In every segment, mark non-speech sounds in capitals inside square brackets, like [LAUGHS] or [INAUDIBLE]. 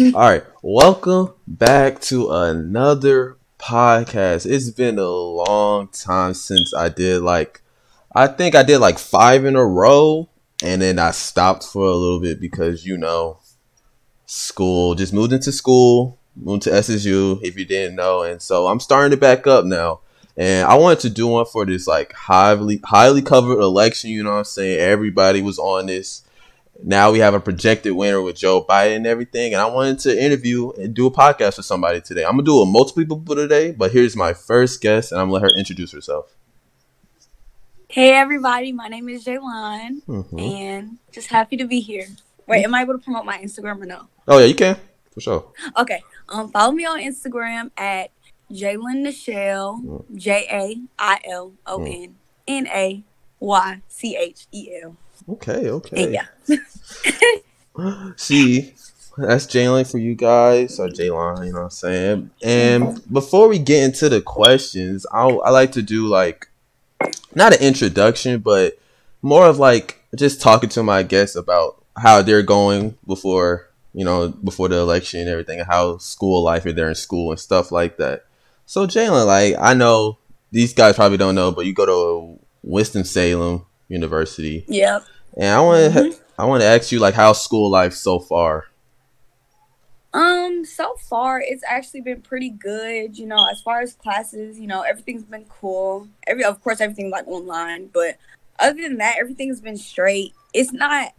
All right, welcome back to another podcast. It's been a long time since I did like, I think I did like five in a row, and then I stopped for a little bit because you know, school just moved into school, moved to SSU. If you didn't know, and so I'm starting to back up now. And I wanted to do one for this like highly highly covered election. You know what I'm saying? Everybody was on this now we have a projected winner with Joe Biden and everything. And I wanted to interview and do a podcast with somebody today. I'm gonna do with multiple people today, but here's my first guest, and I'm gonna let her introduce herself. Hey everybody, my name is Jaylon, mm-hmm. and just happy to be here. Wait, am I able to promote my Instagram or no? Oh yeah, you can for sure. Okay, um, follow me on Instagram at Jaylon Nichelle, mm. J A I L O N N A Y C H E L. Okay, okay. yeah. See, that's Jalen for you guys, or Jaylon, you know what I'm saying? And before we get into the questions, I I like to do like not an introduction, but more of like just talking to my guests about how they're going before you know before the election and everything, and how school life is there in school and stuff like that. So Jalen, like I know these guys probably don't know, but you go to Winston Salem University. Yep. And I want to mm-hmm. I want to ask you like how's school life so far? Um, so far it's actually been pretty good. You know, as far as classes, you know, everything's been cool. Every of course everything's like online, but other than that, everything's been straight. It's not,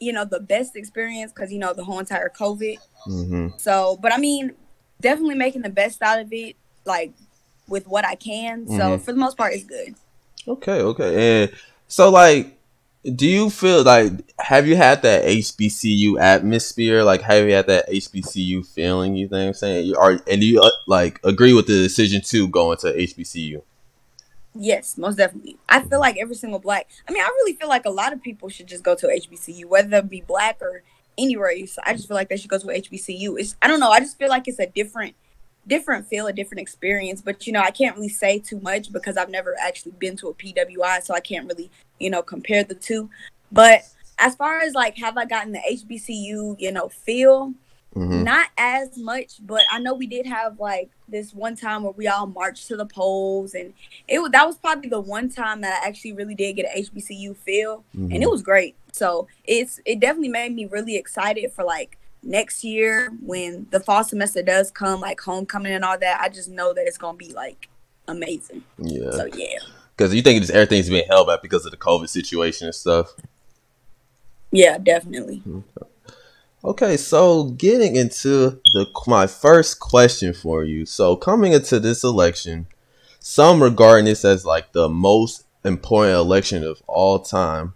you know, the best experience because you know the whole entire COVID. Mm-hmm. So, but I mean, definitely making the best out of it, like with what I can. Mm-hmm. So for the most part, it's good. Okay, okay, and so like do you feel like have you had that HBCU atmosphere? Like have you had that HBCU feeling? You think I'm saying? You are and you uh, like agree with the decision to go into HBCU? Yes, most definitely. I feel like every single black. I mean, I really feel like a lot of people should just go to HBCU, whether it be black or any race. I just feel like they should go to HBCU. It's I don't know. I just feel like it's a different different feel, a different experience. But you know, I can't really say too much because I've never actually been to a PWI, so I can't really, you know, compare the two. But as far as like have I gotten the HBCU, you know, feel, mm-hmm. not as much, but I know we did have like this one time where we all marched to the polls and it was that was probably the one time that I actually really did get an HBCU feel mm-hmm. and it was great. So it's it definitely made me really excited for like next year when the fall semester does come, like homecoming and all that, I just know that it's gonna be like amazing. Yeah. So yeah. Because you think just everything's being held back because of the COVID situation and stuff. Yeah, definitely. Okay. okay, so getting into the my first question for you. So coming into this election, some regarding this as like the most important election of all time.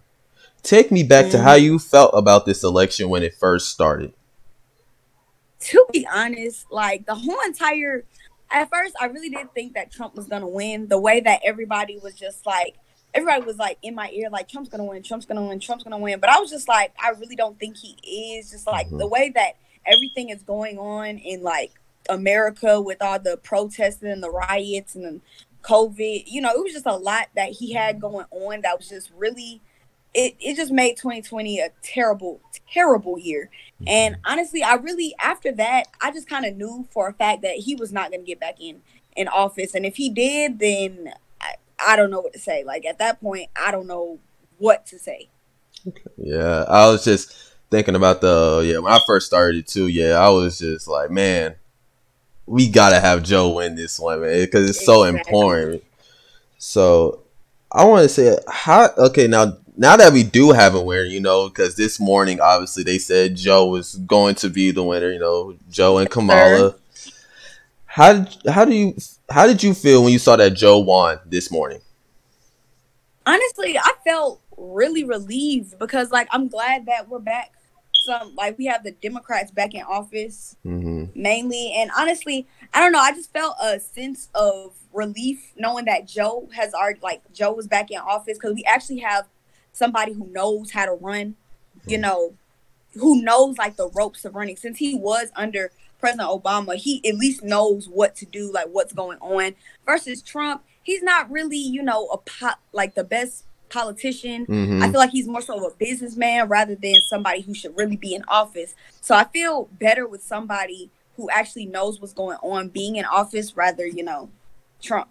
Take me back mm to how mm-hmm. you felt about this election when it first started to be honest, like the whole entire at first I really did think that Trump was gonna win. The way that everybody was just like everybody was like in my ear, like Trump's gonna win, Trump's gonna win, Trump's gonna win. But I was just like, I really don't think he is. Just like mm-hmm. the way that everything is going on in like America with all the protesting and the riots and the COVID, you know, it was just a lot that he had going on that was just really it, it just made 2020 a terrible, terrible year. And mm-hmm. honestly, I really after that, I just kind of knew for a fact that he was not going to get back in in office. And if he did, then I, I don't know what to say. Like at that point, I don't know what to say. Yeah, I was just thinking about the yeah when I first started too. Yeah, I was just like, man, we gotta have Joe win this one, man, because it's exactly. so important. So I want to say how okay now now that we do have a winner, you know, because this morning obviously they said Joe was going to be the winner, you know, Joe and Kamala. How did, how do you how did you feel when you saw that Joe won this morning? Honestly, I felt really relieved because like I'm glad that we're back. Some like we have the Democrats back in office mm-hmm. mainly, and honestly, I don't know. I just felt a sense of relief knowing that Joe has already like Joe was back in office because we actually have somebody who knows how to run, you know, who knows like the ropes of running. Since he was under President Obama, he at least knows what to do, like what's going on. Versus Trump, he's not really, you know, a pot like the best politician. Mhm. I feel like he's more so of a businessman rather than somebody who should really be in office. So I feel better with somebody who actually knows what's going on being in office rather, you know, Trump.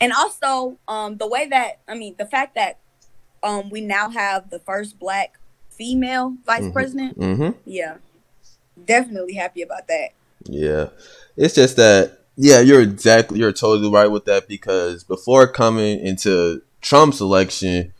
And also, um, the way that I mean, the fact that um we now have the first black female vice Mhm. president, Mhm. yeah. Definitely happy about that. Yeah. It's just that yeah, you're exactly you're totally right with that because before coming into Trump's election,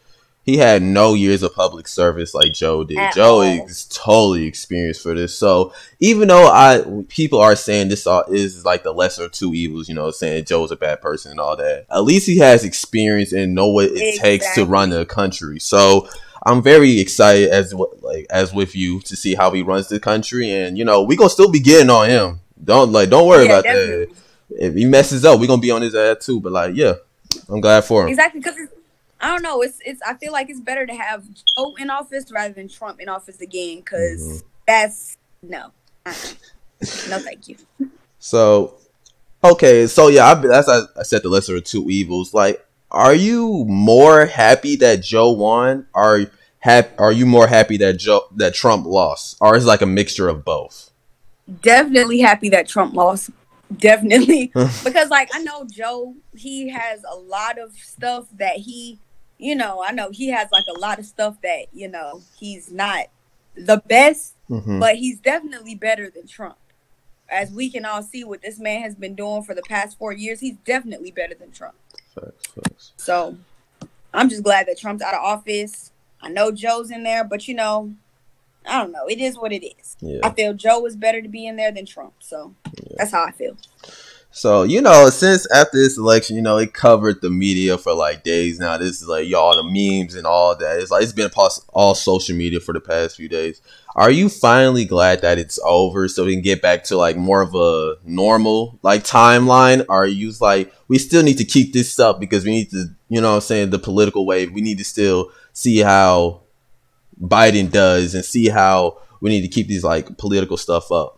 he had no years of public service like Joe did. At Joe all. is totally experienced for this. So even though I people are saying this all is like the lesser of two evils, you know, saying Joe's a bad person and all that. At least he has experience and know what it takes to run the country. So I'm very excited as like as with you to see how he runs the country, and you know we gonna still be getting on him. Don't like don't worry Yeah, about that. If he messes up, we gonna be on his ass too. But like, yeah, I'm glad for him. Exactly, because I don't know. It's it's. I feel like it's better to have Joe in office rather than Trump in office again. Because Mhm. that's no, no, thank you. So, okay, so yeah, I, that's I, I said the lesser of two evils. Like, are you more happy that Joe won? Are hap- Are you more happy that Joe that Trump lost, or is it like a mixture of both? Definitely happy that Trump lost. Definitely, [LAUGHS] because like I know Joe, he has a lot of stuff that he, you know, I know he has like a lot of stuff that you know he's not the best, Mhm. but he's definitely better than Trump. As we can all see what this man has been doing for the past four years, he's definitely better than Trump. Facts, facts. So I'm just glad that Trump's out of office. I know Joe's in there, but you know, I don't know. It is what it is. I feel Joe is better to be in there than Trump. So that's how I feel. So you know, since after this election, you know, it covered the media for like days now. This is like y'all the memes and all that. It's like it's been all social media for the past few days. Are you finally glad that it's over so we can get back to like more of a normal like timeline? Are you like we still need to keep this up because we need to, you know I'm saying, the political wave. We need to still see how Biden does and see how we need to keep these like political stuff up.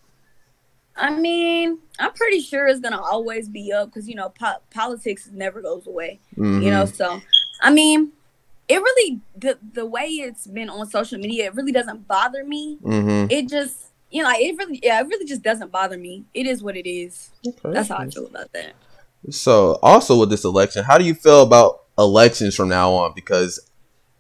I mean, I'm pretty sure it's gonna always be up because you know po- politics never goes away. Mhm. You know, so I mean, it really the the way it's been on social media, it really doesn't bother me. Mhm. It just you know, it really yeah, it really just doesn't bother me. It is what it is. Okay. That's how I feel about that. So, also with this election, how do you feel about elections from now on? Because,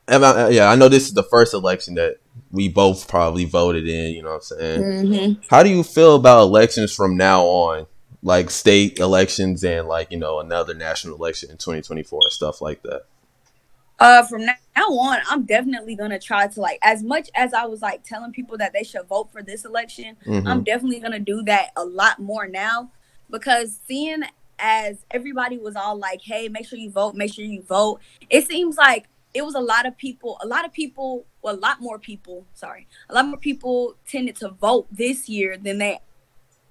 yeah, I know this is the first election that we both probably voted in. You know what I'm saying? Mm-hmm. How do you feel about elections from now on, like state elections and like you know another national election in 2024 and stuff like that? Uh, from now on, I'm definitely gonna try to like as much as I was like telling people that they should vote for this election. Mhm. I'm definitely gonna do that a lot more now because seeing as everybody was all like, "Hey, make sure you vote, make sure you vote," it seems like it was a lot of people, a lot of people, well, a lot more people. Sorry, a lot more people tended to vote this year than they.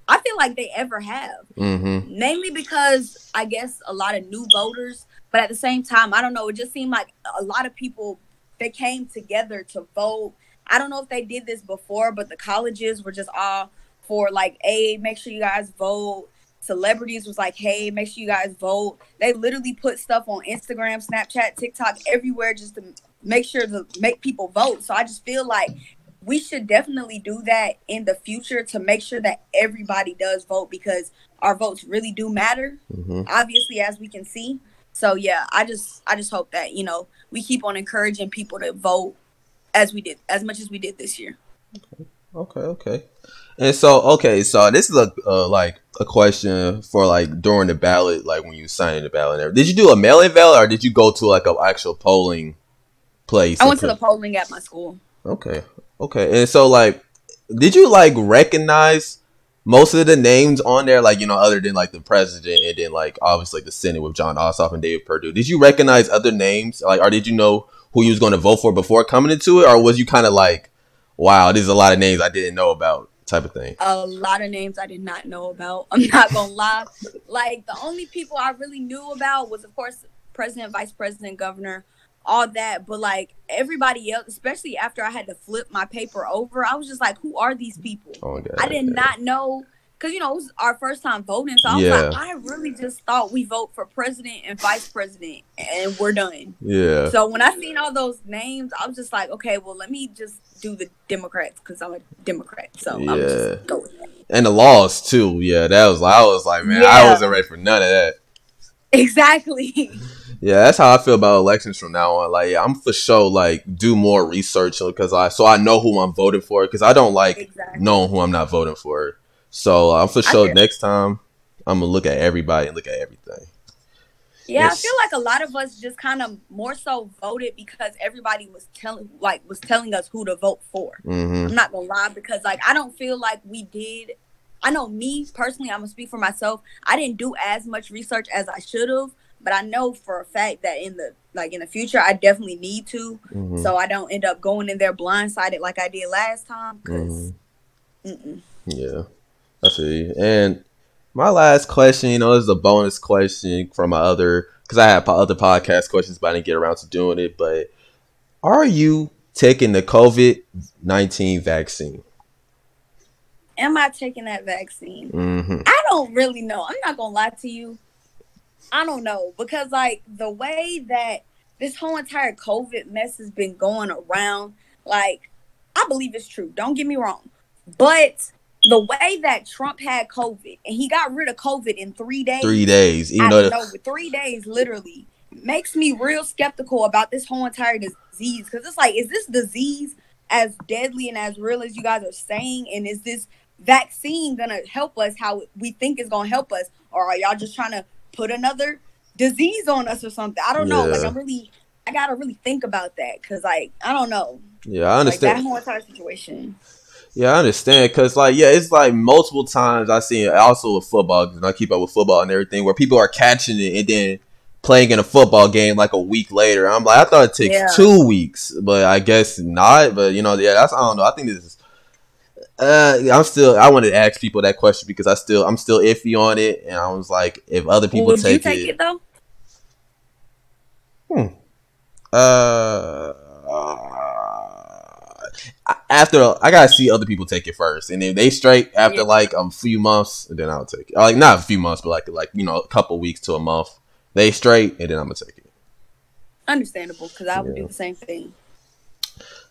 I feel like they ever have Mm-hmm. mainly because I guess a lot of new voters, but at the same time, I don't know. It just seemed like a lot of people they came together to vote. I don't know if they did this before, but the colleges were just all for like, hey, make sure you guys vote. Celebrities was like, hey, make sure you guys vote. They literally put stuff on Instagram, Snapchat, TikTok, everywhere just to make sure to make people vote. So I just feel like we should definitely do that in the future to make sure that everybody does vote because our votes really do matter Mm-hmm. obviously as we can see so yeah i just i just hope that you know we keep on encouraging people to vote as we did as much as we did this year Okay, okay. okay. And so, okay, so this is a uh, like a question for like during the ballot, like when you sign the ballot. and everything. Did you do a mail-in ballot or did you go to like an actual polling place? i went to the polling at my school Okay. Okay. And so like did you like recognize most of the names on there like you know other than like the president and then like obviously the Senate with Jon Ossoff and David Perdue. Did you recognize other names like or did you know who you was going to vote for before coming into it or was you kind of like wow, there's a lot of names I didn't know about type of thing? a lot of names i did not know about [LAUGHS] i'm not gonna lie like the only people i really knew about was of course president vice president governor all that but like everybody else especially after i had to flip my paper over i was just like who are these people Oh god. I did not know because you know it was our first time voting. So I was Yeah. like, I really just thought we vote for president and vice president, and we're done. Yeah. So when I seen all those names, I was just like, okay, well, let me just do the Democrats because I'm a Democrat. So I'm Yeah. just go with that. And the laws too. Yeah, that was I was like, man, I wasn't ready for none of that. Exactly. [LAUGHS] Yeah, that's how I feel about elections from now on. Like, yeah, I'm for sure like do more research because I so I know who I'm voting for because I don't like exactly. knowing who I'm not voting for. So I'm for sure next time I'm gonna look at everybody and look at everything. Yeah, Yes. I feel like a lot of us just kind of more so voted because everybody was telling like was telling us who to vote for. hmm I'm not gonna lie because like I don't feel like we did. I know me personally. I'm gonna speak for myself. I didn't do as much research as I should have, but I know for a fact that in the like in the future, I definitely need to, hmm so I don't end up going in there blindsided like I did last time. Because hmm Yeah, I see. And my last question, you know, this is a bonus question from my other because I have other podcast questions, but I didn't get around to doing it. But are you taking the COVID nineteen vaccine? am I taking that vaccine? hmm I don't really know. I'm not gonna lie to you. I don't know because like the way that this whole entire COVID mess has been going around, like I believe it's true. Don't get me wrong, but the way that Trump had COVID and he got rid of COVID in three days, Three days, even though nowhere, three days literally makes me real skeptical about this whole entire disease because it's like, is this disease as deadly and as real as you guys are saying, and is this vaccine gonna help us how we think it's gonna help us, or are y'all just trying to put another disease on us or something? I don't know. Like I'm really, I gotta really think about that because like I don't know, yeah, I like understand. that whole entire situation. Yeah, I understand. Cause like, yeah, it's like multiple times I seen it also with football, and I keep up with football and everything, where people are catching it and then playing in a football game like a week later. I'm like, I thought it takes Yeah. two weeks, but I guess not. But you know, yeah, that's I don't know. I think this is. Uh, I'm still. I wanted to ask people that question because I still, I'm still iffy on it, and I was like, if other people Would take, you take it, it though? uh, after I gotta see other people take it first, and if they straight after Yeah. like a few months, then I'll take it. Like not a few months, but like like you know a couple weeks to a month, they straight, and then I'm gonna take it. Understandable because I would Yeah. do the same thing.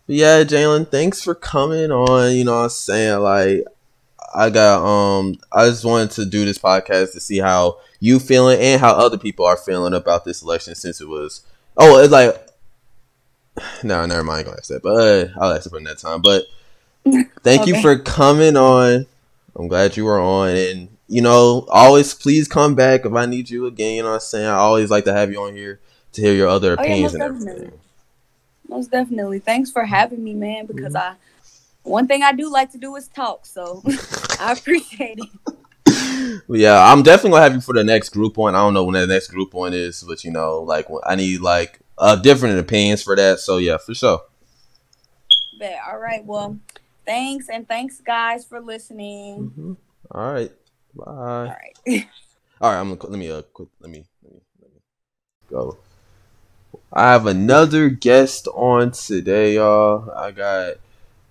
But yeah, Jalen, thanks for coming on. You know, what I'm saying like I got um I just wanted to do this podcast to see how you feeling and how other people are feeling about this election since it was oh it's like no never mind I ain't gonna ask that but I'll ask it for that time but thank you for coming on I'm glad you were on and you know always please come back if I need you again you know what I'm saying I always like to have you on here to hear your other Oh, yeah, opinions most and definitely. everything Most definitely. Thanks for having me, man. Because Mm-hmm. I, one thing I do like to do is talk. So [LAUGHS] I appreciate it. [LAUGHS] Yeah, I'm definitely gonna have you for the next group one. I don't know when the next group one is, but you know, like I need like uh different opinions for that. So yeah, for sure. But all right. Well, thanks and thanks guys for listening. Mhm. All right, bye. All right. [LAUGHS] All right, I'm gonna let me uh quick let me let me, let me go. I have another guest on today, y'all. I got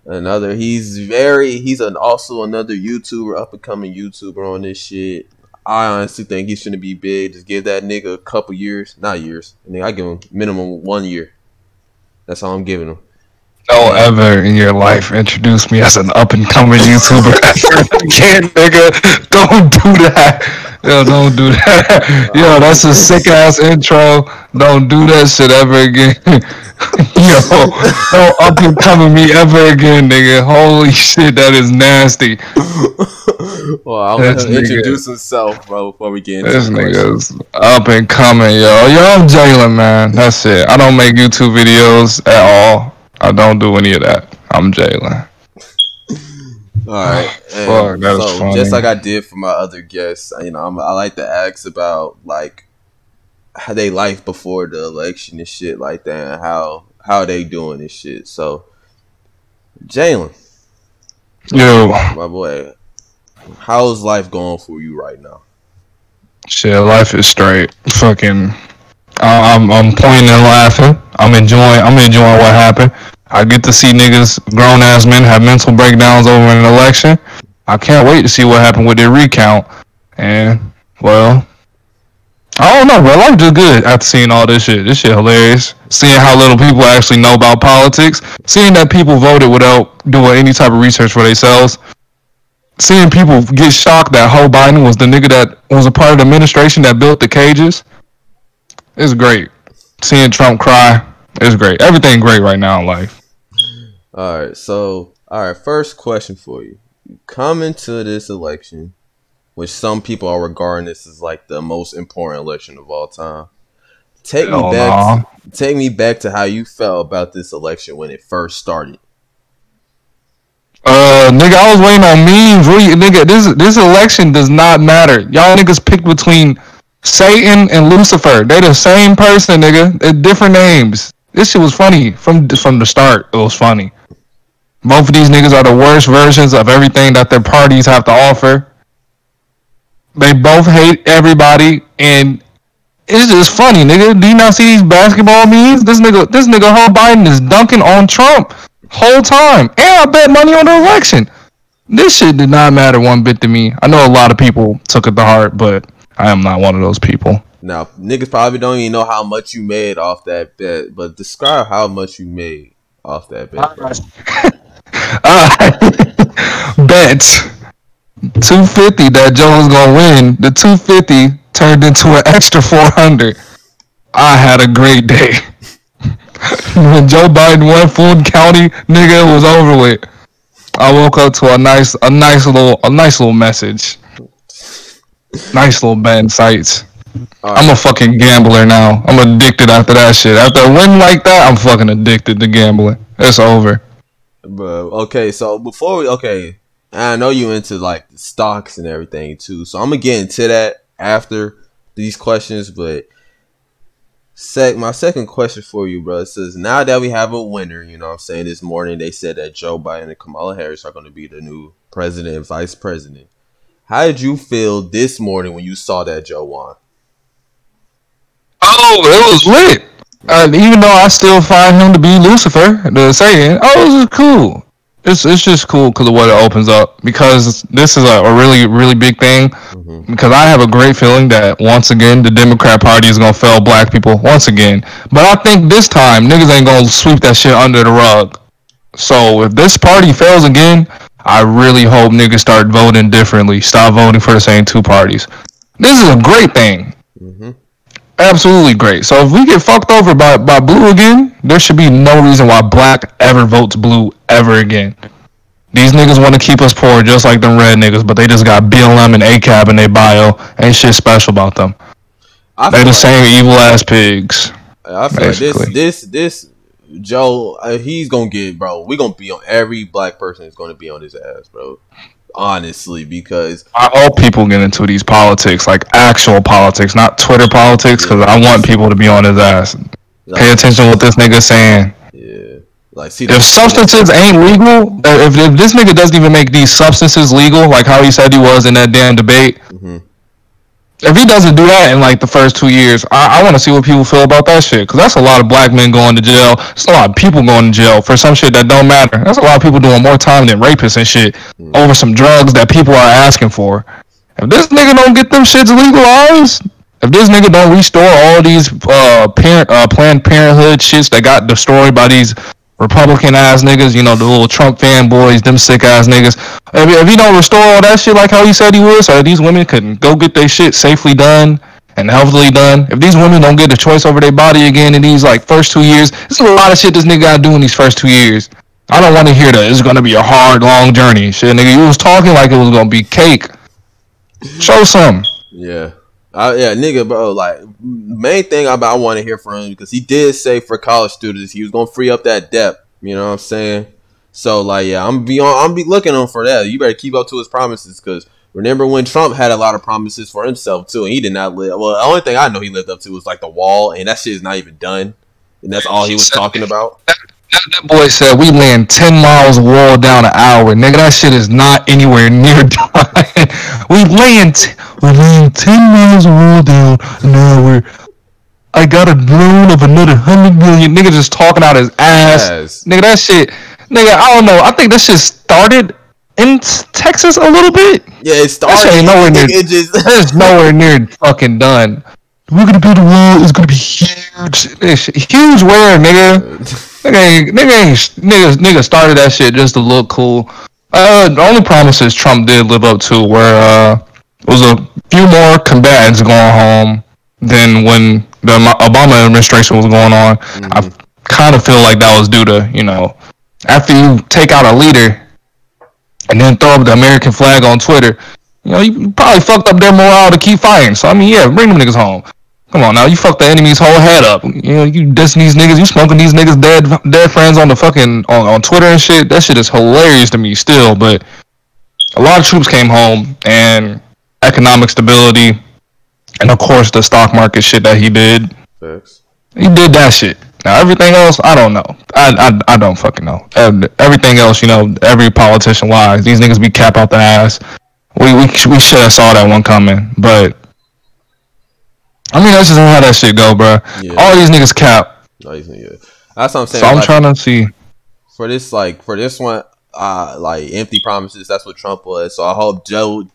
another. He's very. He's an also another YouTuber, up and coming YouTuber on this shit. I honestly think he shouldn't be big. Just give that nigga a couple years, not years. I think I give him minimum one year. That's all I'm giving him. Don't ever in your life introduce me as an up and coming YouTuber [LAUGHS] ever again, nigga. Don't do that. Yo, don't do that. Yo, that's a sick ass intro. Don't do that shit ever again. [LAUGHS] Yo, don't up and coming me ever again, nigga. Holy shit, that is nasty. well, I'll let This him introduce himself, bro, before we get into This nigga's up and coming, yo. Yo, I'm Jalen, man. That's it. I don't make YouTube videos at all. I don't do any of that. I'm Jalen. [LAUGHS] All right. [SIGHS] And Fuck, so just like I did for my other guests, you know, I'm, I like to ask about like how they life before the election and shit like that, and how how they doing this shit. So, Jalen, Yo, my boy, how's life going for you right now? shit, life is straight. Fucking, I'm I'm pointing and laughing. I'm enjoying. I'm enjoying what happened. I get to see niggas, grown ass men, have mental breakdowns over an election, I can't wait to see what happened with their recount. And well, I don't know, bro. Life just good after seeing all this shit. This shit hilarious. Seeing how little people actually know about politics. Seeing that people voted without doing any type of research for themselves. Seeing people get shocked that Joe Biden was the nigga that was a part of the administration that built the cages. It's great. Seeing Trump cry. It's great. Everything great right now in life. All right, so all right, first question for you. Coming to this election, which some people are regarding this as like the most important election of all time. Take Hell me back. nah. take me back to how you felt about this election when it first started. Uh, nigga, I was waiting on memes. Nigga, this this election does not matter. Y'all niggas picked between Satan and Lucifer. They the same person, nigga. They're different names. This shit was funny from from the start. It was funny. Both of these niggas are the worst versions of everything that their parties have to offer. They both hate everybody, and it's just funny, nigga. Do you not see these basketball memes? This nigga, this nigga, Joe Biden is dunking on Trump whole time, and I bet money on the election. This shit did not matter one bit to me. I know a lot of people took it to heart, but I am not one of those people. Now, niggas probably don't even know how much you made off that bet, but describe how much you made off that bet. bro. [LAUGHS] Uh, [LAUGHS] bet 250 that Joe was gonna win. The 250 turned into an extra 400. I had a great day. [LAUGHS] when Joe Biden won Fulton County, nigga, it was over with. I woke up to a nice, a nice little, a nice little message. Nice little bad sights. All I'm a fucking gambler now. I'm addicted after that shit. After a win like that, I'm fucking addicted to gambling. It's over. bro. Okay, so before we okay, I know you into like stocks and everything too, so I'm gonna get into that after these questions. But sec, my second question for you, bro, says now that we have a winner, you know, what I'm saying this morning they said that Joe Biden and Kamala Harris are going to be the new president and vice president. How did you feel this morning when you saw that Joe won? Oh, it was lit. And even though I still find him to be Lucifer, the saying, oh, this is cool. It's it's just cool because of what it opens up. Because this is a, a really really big thing. Mm-hmm. Because I have a great feeling that once again the Democrat Party is gonna fail black people once again. But I think this time niggas ain't gonna sweep that shit under the rug. So if this party fails again, I really hope niggas start voting differently. Stop voting for the same two parties. This is a great thing Mm-hmm. absolutely great. So if we get fucked over by, by blue again, there should be no reason why black ever votes blue ever again. These niggas want to keep us poor just like them red niggas, but they just got BLM and ACAB in their bio. Ain't shit special about them. I They the like- same evil ass pigs. I feel like this, this, this Joe, uh, he's gonna get, bro. We gonna be on every black person is gonna be on his ass, bro. Honestly, because I hope people get into these politics, like actual politics, not Twitter politics, because I want people to be on his ass. Pay attention to what this nigga's saying. yeah, like see, If substances ain't legal, if, if this nigga doesn't even make these substances legal, like how he said he was in that damn debate, Mhm. If he doesn't do that in like the first two years, I, I want to see what people feel about that shit. Because that's a lot of black men going to jail. That's a lot of people going to jail for some shit that don't matter. That's a lot of people doing more time than rapists and shit over some drugs that people are asking for. If this nigga don't get them shits legalized, if this nigga don't restore all these uh, parent uh, Planned Parenthood shits that got destroyed by these Republican ass niggas, you know, the little Trump fanboys, them sick ass niggas. If, if he don't restore all that shit like how he said he would, so these women can go get their shit safely done and healthily done. If these women don't get the choice over their body again in these like first two years, this is a lot of shit this nigga gotta do in these first two years. I don't want to hear that it's gonna be a hard, long journey. Shit, nigga, you was talking like it was gonna be cake. Show some. yeah, I, yeah, nigga, bro. Like main thing I, I want to hear from him because he did say for college students he was gonna free up that debt. You know what I'm saying? So like, yeah, I'm be on, I'm be looking on for that. You better keep up to his promises because. Remember when Trump had a lot of promises for himself too, and he did not live. Well, the only thing I know he lived up to was like the wall, and that shit is not even done, and that's all he was talking about. That, that boy said we land 10 miles wall down an hour. Nigga, that shit is not anywhere near [LAUGHS] done. we land, t- we land 10 miles wall down an hour. I got a loan of another 100 million. Nigga just talking out his ass. Yes. Nigga, that shit, nigga, I don't know. I think that shit started in Texas a little bit. Yeah, it started. That shit ain't nowhere near. [LAUGHS] It just nowhere near fucking done. We're gonna build a wall. It's gonna be huge. This shit- huge where, nigga? [LAUGHS] Nigga, nigga, nigga, nigga started that shit just to look cool. Uh, the only promises Trump did live up to were uh, was a few more combatants going home than when the Obama administration was going on. I kind of feel like that was due to you know, after you take out a leader and then throw up the American flag on Twitter, you know, you probably fucked up their morale to keep fighting. So I mean, yeah, bring them niggas home. Come on now, you fucked the enemy's whole head up. You know, you dissing these niggas, you smoking these niggas dead dead friends on the fucking on, on Twitter and shit. That shit is hilarious to me still. But a lot of troops came home and economic stability, and of course the stock market shit that he did. He did that shit. Now everything else, I don't know. I I, I don't fucking know. Ev- Everything else, you know, every politician lies. These niggas be cap out the ass. We we we should have saw that one coming, but I mean that's just how that shit go, bro. Yeah. All these niggas cap. No, he's yeah. That's what I'm saying. So I'm like, trying to see. for this, like for this one, uh, like empty promises. That's what Trump was. So I hope Joe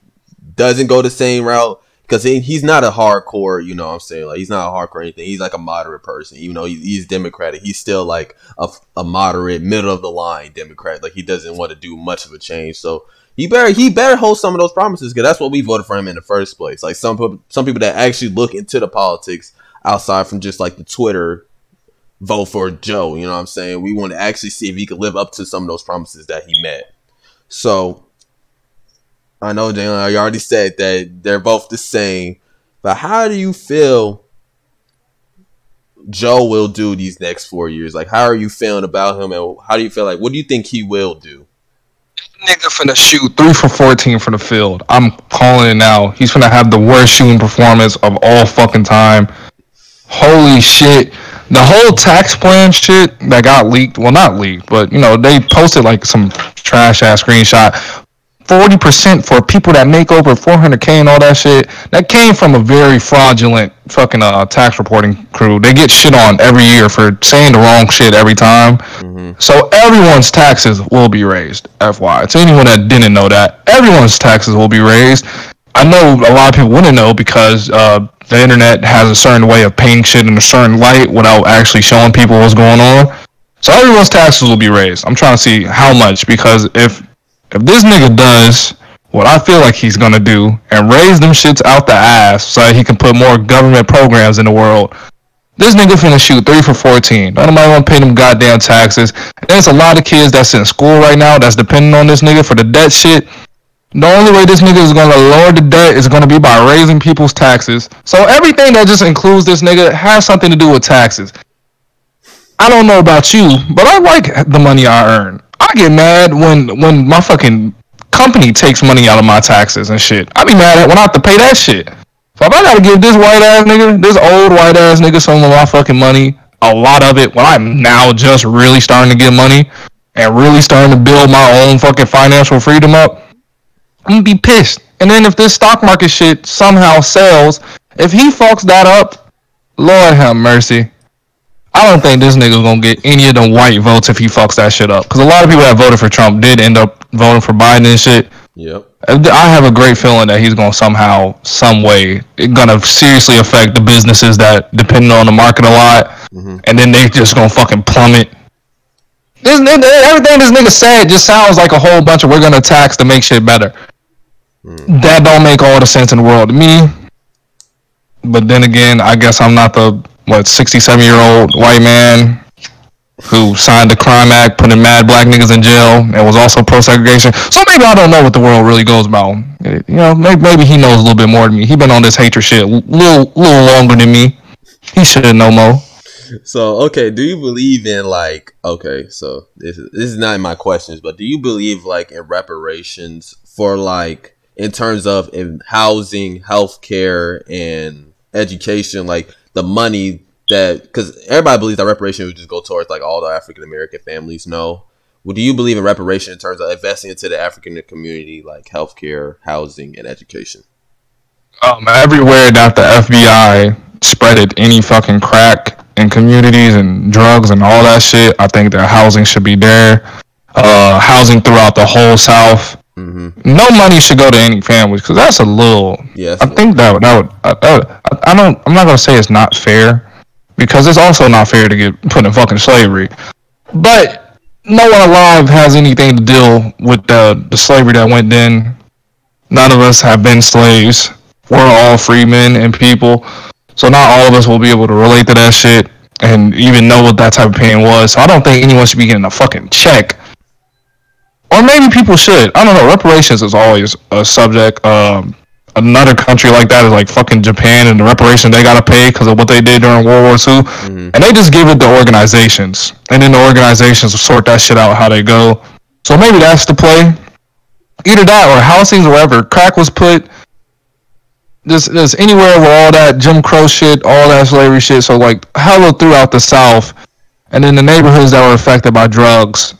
doesn't go the same route because he, he's not a hardcore. You know, what I'm saying like he's not a hardcore or anything. He's like a moderate person. Even though he, he's Democratic, he's still like a, a moderate, middle of the line Democrat. Like he doesn't want to do much of a change. So he better he better hold some of those promises because that's what we voted for him in the first place. Like some some people that actually look into the politics outside from just like the Twitter vote for Joe. You know what I'm saying? We want to actually see if he could live up to some of those promises that he met. So I know Jalen, you already said that they're both the same, but how do you feel Joe will do these next four years? Like, how are you feeling about him, and how do you feel like? What do you think he will do? Nigga finna shoot three for fourteen from the field. I'm calling it now. He's finna have the worst shooting performance of all fucking time. Holy shit. The whole tax plan shit that got leaked, well not leaked, but you know, they posted like some trash ass screenshot. 40% for people that make over 400k and all that shit. That came from a very fraudulent fucking uh, tax reporting crew. They get shit on every year for saying the wrong shit every time. So everyone's taxes will be raised. FY. To anyone that didn't know that, everyone's taxes will be raised. I know a lot of people wouldn't know because uh, the internet has a certain way of painting shit in a certain light without actually showing people what's going on. So everyone's taxes will be raised. I'm trying to see how much because if if this nigga does what I feel like he's gonna do and raise them shits out the ass so that he can put more government programs in the world, this nigga finna shoot three for fourteen. Don't nobody wanna pay them goddamn taxes. And there's a lot of kids that's in school right now that's depending on this nigga for the debt shit. The only way this nigga is gonna lower the debt is gonna be by raising people's taxes. So everything that just includes this nigga has something to do with taxes. I don't know about you, but I like the money I earn. I get mad when when my fucking company takes money out of my taxes and shit. I be mad at when I have to pay that shit. So if I gotta give this white ass nigga, this old white ass nigga some of my fucking money, a lot of it, when I'm now just really starting to get money and really starting to build my own fucking financial freedom up, I'm gonna be pissed. And then if this stock market shit somehow sells, if he fucks that up, Lord have mercy. I don't think this nigga's gonna get any of them white votes if he fucks that shit up. Because a lot of people that voted for Trump did end up voting for Biden and shit. Yep. I have a great feeling that he's gonna somehow, some way, gonna seriously affect the businesses that depend on the market a lot, Mhm. and then they just gonna fucking plummet. This everything this nigga said just sounds like a whole bunch of we're gonna tax to make shit better. That don't make all the sense in the world to me. But then again, I guess I'm not the what 67 year old white man who signed the crime act, putting mad black niggas in jail, and was also pro segregation. So maybe I don't know what the world really goes about. You know, maybe, maybe he knows a little bit more than me. He been on this hatred shit a little little longer than me. He should know more. So okay, do you believe in like okay, so this is, this is not in my questions, but do you believe like in reparations for like in terms of in housing, healthcare, and education, like the money that because everybody believes that reparation would just go towards like all the African American families. No, well, do you believe in reparation in terms of investing into the African community, like healthcare, housing, and education? Um, everywhere that the FBI spreaded any fucking crack in communities and drugs and all that shit, I think that housing should be there. Uh, housing throughout the whole South. Mm-hmm. No money should go to any families because that's a little. Yes. I think that would, that would, uh, that would I, I don't. I'm not gonna say it's not fair because it's also not fair to get put in fucking slavery. But no one alive has anything to deal with the the slavery that went in. None of us have been slaves. We're all free men and people. So not all of us will be able to relate to that shit and even know what that type of pain was. So I don't think anyone should be getting a fucking check. Or maybe people should. I don't know. Reparations is always a subject. Um, another country like that is like fucking Japan and the reparations they gotta pay because of what they did during World War II, Mhm. and they just give it to organizations, and then the organizations sort that shit out how they go. So maybe that's the play. Either that or housings wherever crack was put. Just, just anywhere where all that Jim Crow shit, all that slavery shit. So like hello throughout the South, and then the neighborhoods that were affected by drugs.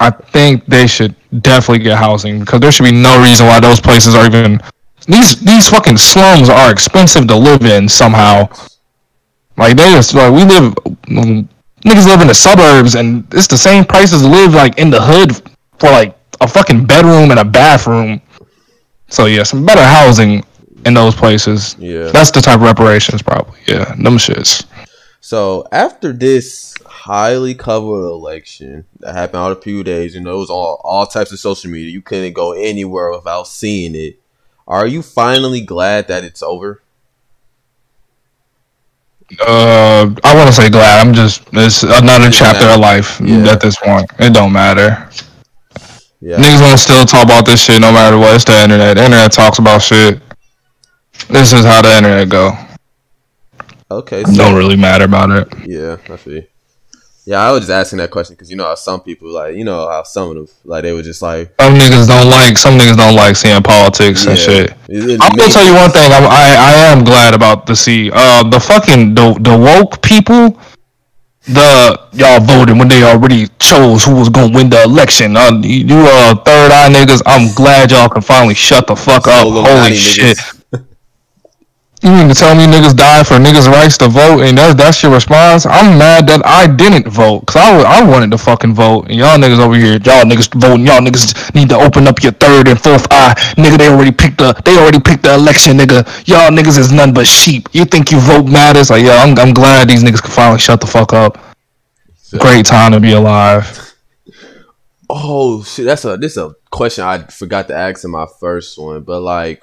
I think they should definitely get housing because there should be no reason why those places are even these these fucking slums are expensive to live in somehow. Like they just like we live niggas live in the suburbs and it's the same prices to live like in the hood for like a fucking bedroom and a bathroom. So yeah, some better housing in those places. Yeah. That's the type of reparations probably. Yeah, them shits. So after this highly covered election that happened all a few days, you know, it was all all types of social media. You couldn't go anywhere without seeing it. Are you finally glad that it's over? Uh, I want to say glad. I'm just it's another chapter of life Yeah. at this point. It don't matter. Yeah. Niggas gonna still talk about this shit no matter what. It's the internet. The internet talks about shit. This is how the internet go. Okay. So, don't really matter about it. Yeah, I see. Yeah, I was just asking that question because you know how some people like, you know how some of them like they were just like, Some niggas don't like. Some niggas don't like seeing politics and shit. It- it I'm gonna tell you one thing. I'm, I I am glad about the see. Uh, the fucking the the woke people. The y'all voted when they already chose who was gonna win the election. Uh, you, you uh third eye niggas. I'm glad y'all can finally shut the fuck up. Holy shit. niggas. You mean to tell me niggas died for niggas' rights to vote, and that's that's your response? I'm mad that I didn't vote, cause I, I wanted to fucking vote, and y'all niggas over here, y'all niggas voting, y'all niggas need to open up your third and fourth eye, nigga. They already picked the, they already picked the election, nigga. Y'all niggas is none but sheep. You think you vote matters? Like, yeah, I'm, I'm glad these niggas can finally shut the fuck up. Great time to be alive. Oh shit, that's a this is a question I forgot to ask in my first one, but like,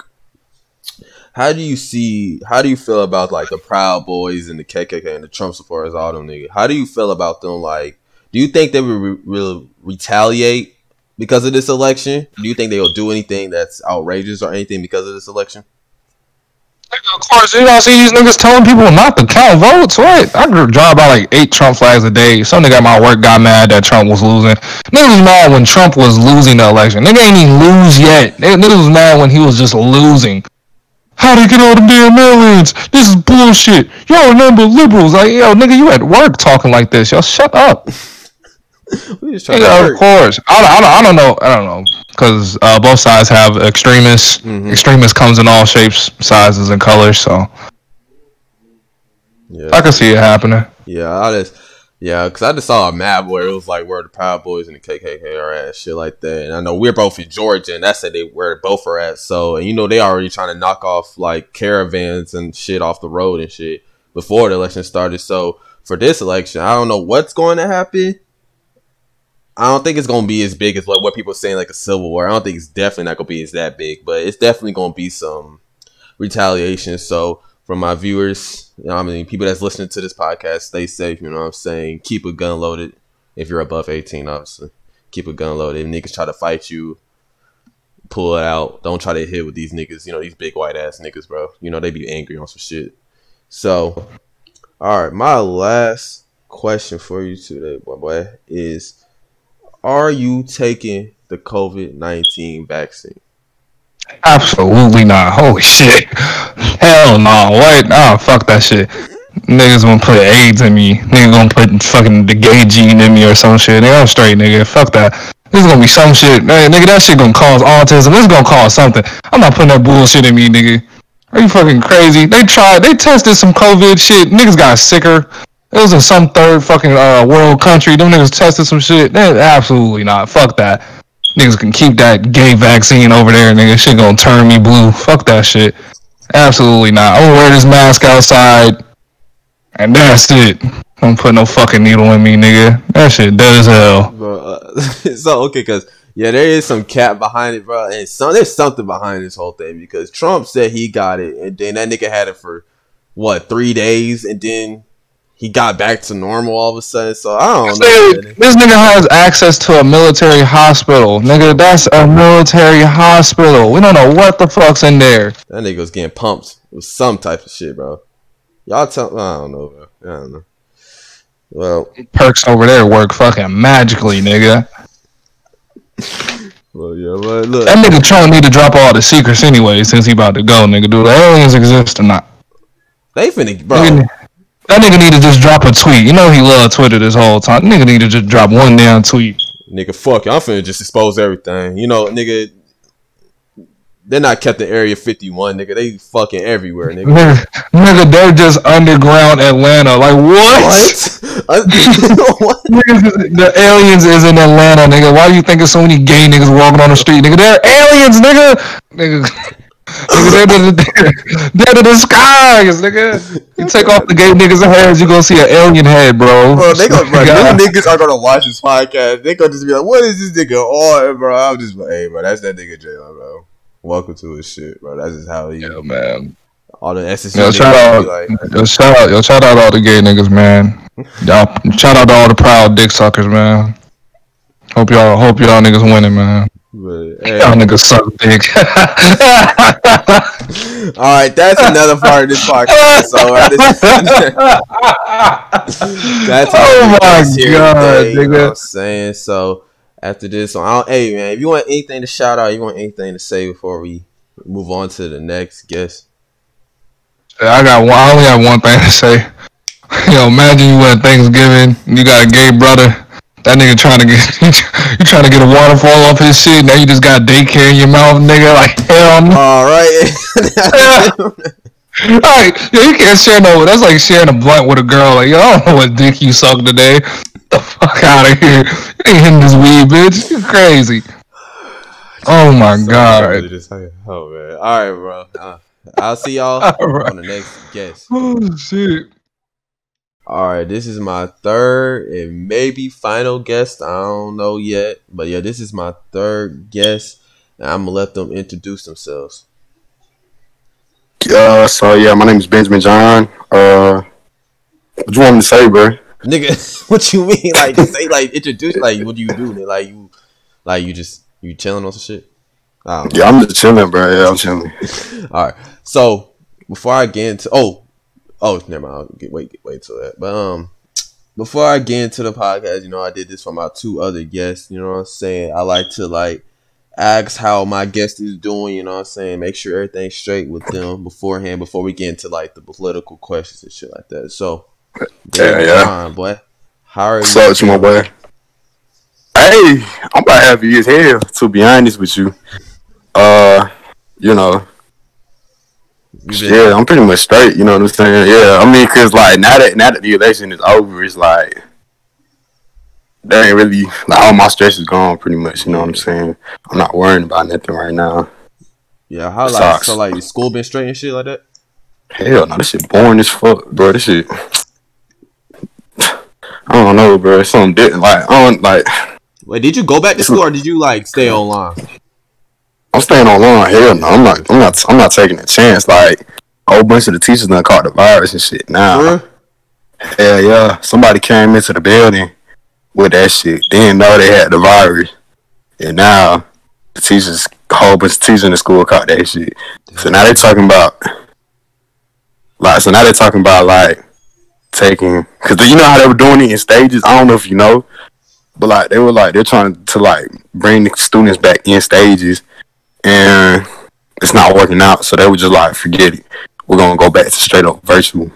how do you see? How do you feel about like the Proud Boys and the KKK and the Trump supporters, all them niggas? How do you feel about them? Like, do you think they will re- retaliate because of this election? Do you think they will do anything that's outrageous or anything because of this election? Of course, you don't see these niggas telling people not to count votes. What? I drive by like eight Trump flags a day. Some nigga at my work got mad that Trump was losing. Niggas was mad when Trump was losing the election. Nigga ain't even lose yet. Nigga niggas was mad when he was just losing. How they get all the damn aliens? This is bullshit. Y'all remember liberals? Like, yo, nigga, you at work talking like this. Yo, shut up. [LAUGHS] We just trying to Yeah, of course. I, I, don't, I don't know. I don't know because uh, both sides have extremists. Mhm. Extremists comes in all shapes, sizes, and colors. So yeah. I can see it happening. yeah, I just. Yeah, because I just saw a map where it was like where the Proud Boys and the KKK are at, shit like that. And I know we're both in Georgia, and that's they where both are at. So, and you know they already trying to knock off like caravans and shit off the road and shit before the election started. So for this election, I don't know what's going to happen. I don't think it's gonna be as big as what, what people are saying like a civil war. I don't think it's definitely not gonna be as that big, but it's definitely gonna be some retaliation. So for my viewers, you know, I mean people that's listening to this podcast, stay safe, you know what I'm saying? Keep a gun loaded if you're above 18, obviously. Keep a gun loaded. If niggas try to fight you, pull it out. Don't try to hit with these niggas, you know, these big white ass niggas, bro. You know, they be angry on some shit. So all right, my last question for you today, boy, boy, is are you taking the COVID 19 vaccine? Absolutely not. Holy shit. Hell no. What? Oh, fuck that shit. Niggas gonna put AIDS in me. Niggas gonna put fucking the gay gene in me or some shit. Nigga, I'm straight, nigga. Fuck that. This is gonna be some shit. Man, nigga, that shit gonna cause autism. This is gonna cause something. I'm not putting that bullshit in me, nigga. Are you fucking crazy? They tried, they tested some COVID shit. Niggas got sicker. It was in some third fucking uh, world country. Them niggas tested some shit. They, absolutely not. Fuck that. Niggas can keep that gay vaccine over there, nigga. Shit gonna turn me blue. Fuck that shit. Absolutely not. I'm gonna wear this mask outside, and that's it. Don't put no fucking needle in me, nigga. That shit dead as hell. bro. Uh, [LAUGHS] so okay, because yeah, there is some cap behind it, bro, and some there's something behind this whole thing because Trump said he got it, and then that nigga had it for what three days, and then he got back to normal all of a sudden. So I don't know. Nigga. This nigga has access to a military hospital. Nigga, that's a military hospital. We don't know what the fuck's in there. That nigga was getting pumped with some type of shit, bro. Y'all tell I don't know, bro. I don't know. Well, Perks over there work fucking magically, nigga. well, yeah, but look, That nigga Trump need to drop all the secrets anyway since he about to go, nigga. Do the aliens exist or not? they finna, bro. Nigga, that nigga need to just drop a tweet. You know he loved Twitter this whole time. Nigga need to just drop one damn tweet. Nigga, fuck it. I'm finna just expose everything. You know, nigga, they're not kept in Area 51, nigga. They fucking everywhere, nigga. Nigga, [LAUGHS] nigga, they're just underground Atlanta. Like what? [LAUGHS] Uh, [LAUGHS] what? The aliens is in Atlanta, nigga. Why do you think there's so many gay niggas walking on the street, nigga? They're aliens, nigga. Nigga, nigga they're, the, they're the skies, nigga. You take off the gay niggas' heads, you gonna see an alien head, bro. Bro, they gonna, bro, [LAUGHS] niggas are gonna watch this podcast. They gonna just be like, "What is this nigga on, bro?" I'm just like, "Hey, bro, that's that nigga Jalen, bro. Welcome to his shit, bro. That's just how he. Yeah, man. All the SSC Yo, shout out, like, yo, shout out, yo, shout out all the gay niggas, man. [LAUGHS] Y'all, shout out to all the proud dick suckers, man. Hope y'all, hope y'all niggas winning, man. But, hey. Y'all niggas suck dick. [LAUGHS] All right, that's another part of this podcast. So uh, this, that's Oh my God, today, You know nigga. I'm saying? So after this, so I don't, hey man, if you want anything to shout out, you want anything to say before we move on to the next guest. I got one. I only have one thing to say. [LAUGHS] You know, imagine you went Thanksgiving, you got a gay brother. That nigga trying to get [LAUGHS] you trying to get a waterfall off his shit. Now you just got daycare in your mouth, nigga. Like hell no. All right. [LAUGHS] Alright, yo, you can't share no. That's like sharing a blunt with a girl. Like, yo, I don't know what dick you sucked today. Get the fuck out of here. You ain't hitting this weed, bitch. You crazy. Oh my god. Oh man. All right, bro. Uh, I'll see y'all [LAUGHS] All right. on the next guest. Oh shit. All right, this is my third and maybe final guest. I don't know yet, but yeah, this is my third guest, and I'm gonna let them introduce themselves. Uh, so yeah, my name is Benjamin John. Uh, what you want me to say, bro? Nigga, [LAUGHS] what you mean? Like, say like introduce. Like, what do you do? Like you, like you just you chilling on some shit. I don't know. Yeah, I'm just chilling, bro. Yeah, I'm chilling. [LAUGHS] All right. So before I get into oh oh never mind. I'll get, wait get- wait till that. But um before I get into the podcast, you know, I did this for my two other guests. You know what I'm saying? I like to like ask how my guest is doing. You know what I'm saying? Make sure everything's straight with them beforehand before we get into like the political questions and shit like that. So Yeah, yeah. Fine, boy. How are What's you? up with you, my boy? Hey, I'm about happy as hell. To be honest with you, uh, you know, yeah, I'm pretty much straight. You know what I'm saying? Yeah, I mean, cause like now that now that the election is over, it's like there ain't really like all my stress is gone. Pretty much, you know what I'm saying? I'm not worrying about nothing right now. yeah. How like Sucks. so like your school been straight and shit like that? Hell no, this shit boring as fuck, bro. This shit. I don't know, bro. It's something different. Like I don't like. Wait, did you go back to school or did you like stay online? I'm staying online. Hell no, I'm not. I'm not. I'm not taking a chance. Like a whole bunch of the teachers done caught the virus and shit. Now, real? hell yeah, somebody came into the building with that shit. Didn't know they had the virus, and now the teachers, a whole bunch of teachers in the school caught that shit. So now they're talking about, like, so now they're talking about like taking, cause you know how they were doing it in stages. I don't know if you know, but like they were like they're trying to like bring the students back in stages, and it's not working out. So they were just like, forget it. We're gonna go back to straight up virtual,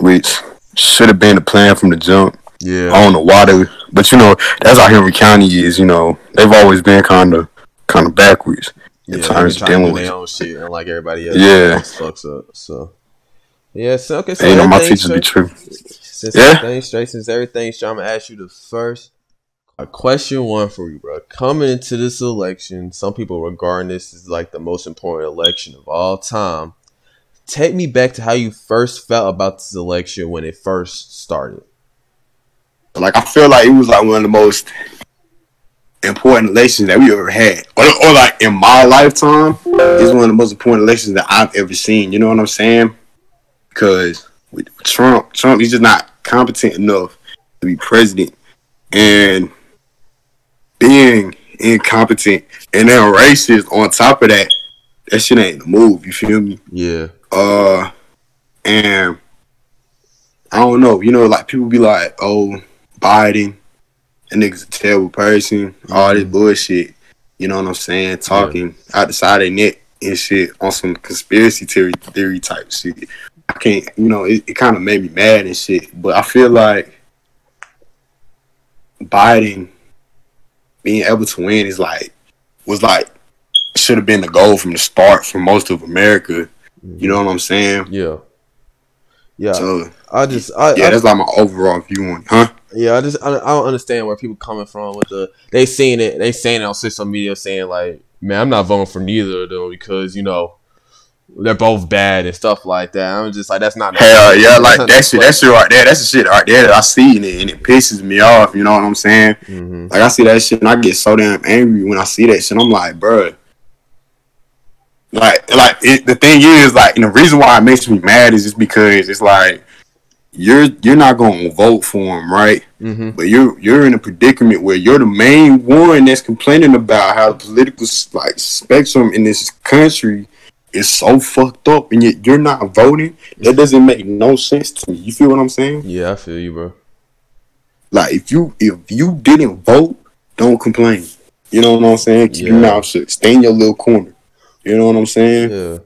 which should have been the plan from the jump. Yeah, I don't know why they, but you know that's how Henry County is. You know they've always been kind of kind of backwards. Yeah, in terms of dealing with their own shit and like everybody else. Yeah. fucks up. So yeah, so okay. So you know my teachers be true. Since Yeah. everything's straight, since everything's straight, I'm gonna ask you the first a question one for you, bro. Coming into this election, some people regard this as like the most important election of all time. Take me back to how you first felt about this election when it first started. Like I feel like it was like one of the most important elections that we ever had, or, or like in my lifetime, it's one of the most important elections that I've ever seen. You know what I'm saying? Because with Trump, Trump, he's just not competent enough to be president, and being incompetent and then racist on top of that, that shit ain't the move. You feel me? Yeah. Uh, and I don't know. You know, like people be like, "Oh, Biden, that nigga's a terrible person." All this bullshit. You know what I'm saying? Talking out the side of their neck and shit on some conspiracy theory theory type shit. I can't. You know, it, it kind of made me mad and shit. But I feel like Biden being able to win is like was like should have been the goal from the start for most of America. You know what I'm saying? Yeah. Yeah. So I just I, yeah, I that's like my overall view on it, huh? Yeah, I just I, I don't understand where people coming from with the they seeing it they saying it on social media saying like man I'm not voting for neither of them because you know they're both bad and stuff like that. I'm just like that's not Hell yeah, that's like not [LAUGHS] that shit, that shit right there, that's the shit right there that I see and it, and it pisses me off. You know what I'm saying? hmm Like I see that shit and I get so damn angry when I see that shit. I'm like, bruh. Like, like it, the thing is, like, and the reason why it makes me mad is just because it's like you're you're not gonna vote for him, right? hmm But you're you're in a predicament where you're the main one that's complaining about how the political like spectrum in this country is so fucked up, and yet you're not voting. That doesn't make no sense to me. You feel what I'm saying? Yeah, I feel you, bro. Like if you if you didn't vote, don't complain. You know what I'm saying? Keep your mouth shut. Stay in your little corner. You know what I'm saying? Yeah,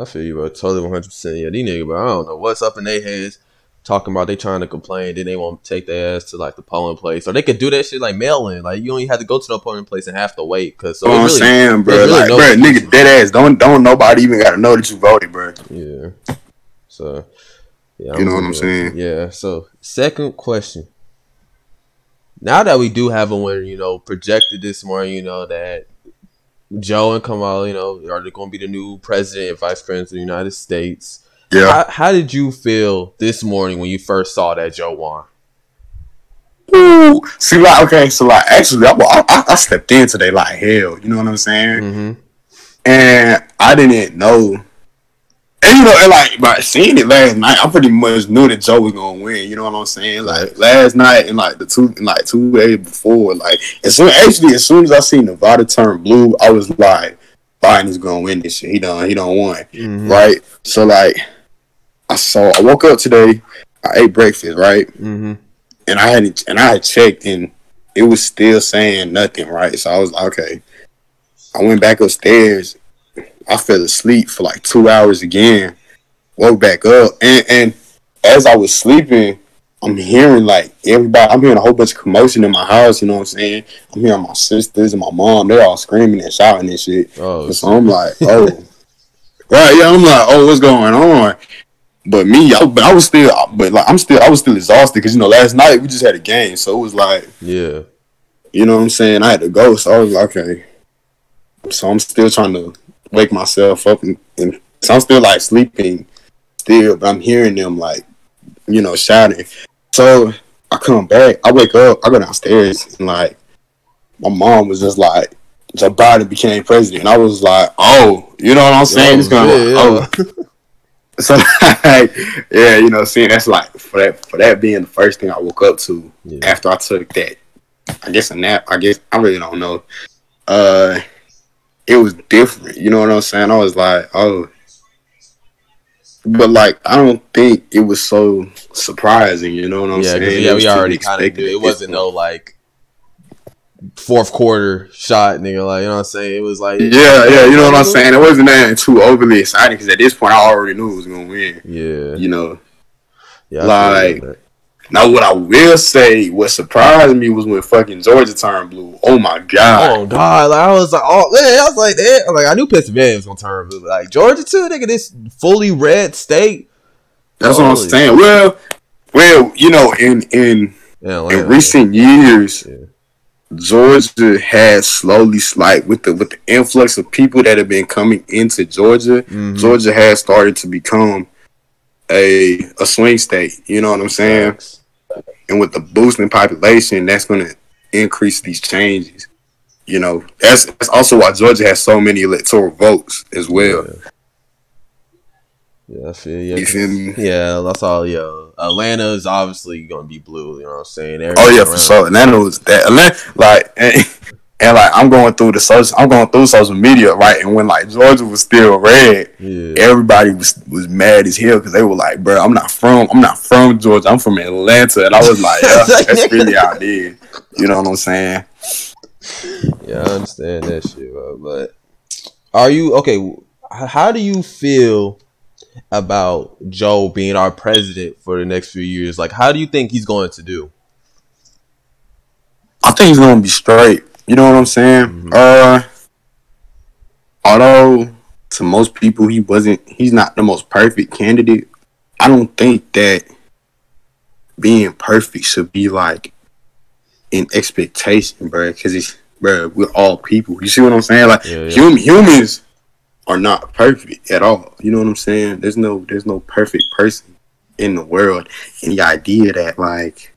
I feel you, bro. Totally, one hundred percent. Yeah, these niggas, bro. I don't know what's up in their heads. Talking about they trying to complain, then they want to take their ass to like the polling place, or they could do that shit like mail in. Like you only have to go to the polling place and have to wait. Cause so You know what I'm saying, bro? really like, no bro, nigga, dead ass. Don't don't nobody even gotta know that you voted, bro. yeah. So yeah, You know what I'm saying? Yeah. So second question. Now that we do have a winner, you know, projected this morning, you know that Joe and Kamala, you know, are going to be the new president and vice president of the United States. Yeah. How, how did you feel this morning when you first saw that Joe won? Ooh. See, like, okay, so like, actually, I, I, I stepped in today like hell. You know what I'm saying? Mm-hmm. And I didn't know. And you know, and like, by seeing it last night, I pretty much knew that Joe was gonna win. You know what I'm saying? Like last night and like the two, and like two days before, like as soon actually as soon as I seen Nevada turn blue, I was like, Biden's gonna win this shit. He done, he done won. Mm-hmm. right? So like, I saw. I woke up today. I ate breakfast, right? Mm-hmm. And I hadn't, and I had checked, and it was still saying nothing, right? So I was like, okay. I went back upstairs. I fell asleep for like two hours again. Woke back up, and and as I was sleeping, I'm hearing like everybody. I'm hearing a whole bunch of commotion in my house. You know what I'm saying? I'm hearing my sisters and my mom. They're all screaming and shouting and shit. Oh, So I'm like, oh, [LAUGHS] right, yeah. I'm like, oh, what's going on? But me, I, but I was still, but like, I'm still, I was still exhausted because you know, last night we just had a game, so it was like, yeah. you know, what I'm saying, I had to go, so I was like, okay. So I'm still trying to wake myself up, and, and so I'm still like sleeping, still, but I'm hearing them like, you know, shouting. So I come back, I wake up, I go downstairs, and like, my mom was just like. Joe Biden became president. And I was like, oh, you know what I'm saying? Oh, it's gonna, yeah, oh, [LAUGHS] so [LAUGHS] like, yeah, you know, seeing that's like for that for that being the first thing I woke up to Yeah. after I took that, I guess a nap. I guess I really don't know. Uh, it was different. You know what I'm saying? I was like, oh, but like I don't think it was so surprising. You know what I'm yeah, saying? yeah, we already kind of knew. It wasn't no like fourth quarter shot, nigga. Like you know what I'm saying? It was like Yeah, yeah, you know what I'm saying. It wasn't that too overly exciting because at this point I already knew it was gonna win. Yeah, You know. yeah. I like- Now, what I will say, what surprised me was when fucking Georgia turned blue. Oh my god! Oh god, like, I was like, oh man, I was like, that. Like I knew Pennsylvania was gonna turn blue, but like Georgia too, nigga. This fully red state. That's what I'm Holy saying. Well, well, you know, in in Yeah, in recent years, Yeah. Georgia has slowly, like with the with the influx of people that have been coming into Georgia, Mhm. Georgia has started to become a a swing state. You know what I'm saying? And with the boosting population, that's going to increase these changes. You know, that's, that's also why Georgia has so many electoral votes as well. Yeah. Yeah, I feel yeah. You feel me? Yeah, that's all. Yeah, Atlanta is obviously gonna be blue. You know what I'm saying? Oh yeah, for sure. Atlanta was that Atlanta, like and, and like I'm going through the social, I'm going through social media, right? And when like Georgia was still red, Yeah, everybody was was mad as hell because they were like, "Bro, I'm not from I'm not from Georgia. I'm from Atlanta." And I was like, "Yeah, [LAUGHS] that's really how is." You know what I'm saying? yeah, I understand that shit, bro. But are you okay? How do you feel about Joe being our president for the next few years? Like, how do you think he's going to do? I think he's gonna be straight. You know what I'm saying? Mhm. Uh, although to most people he wasn't, he's not the most perfect candidate. I don't think that being perfect should be like an expectation, bro. Because it's, bro, we're all people. You see what I'm saying? Like Yeah, yeah. hum- humans are not perfect at all. You know what I'm saying? There's no, there's no perfect person in the world. And the idea that like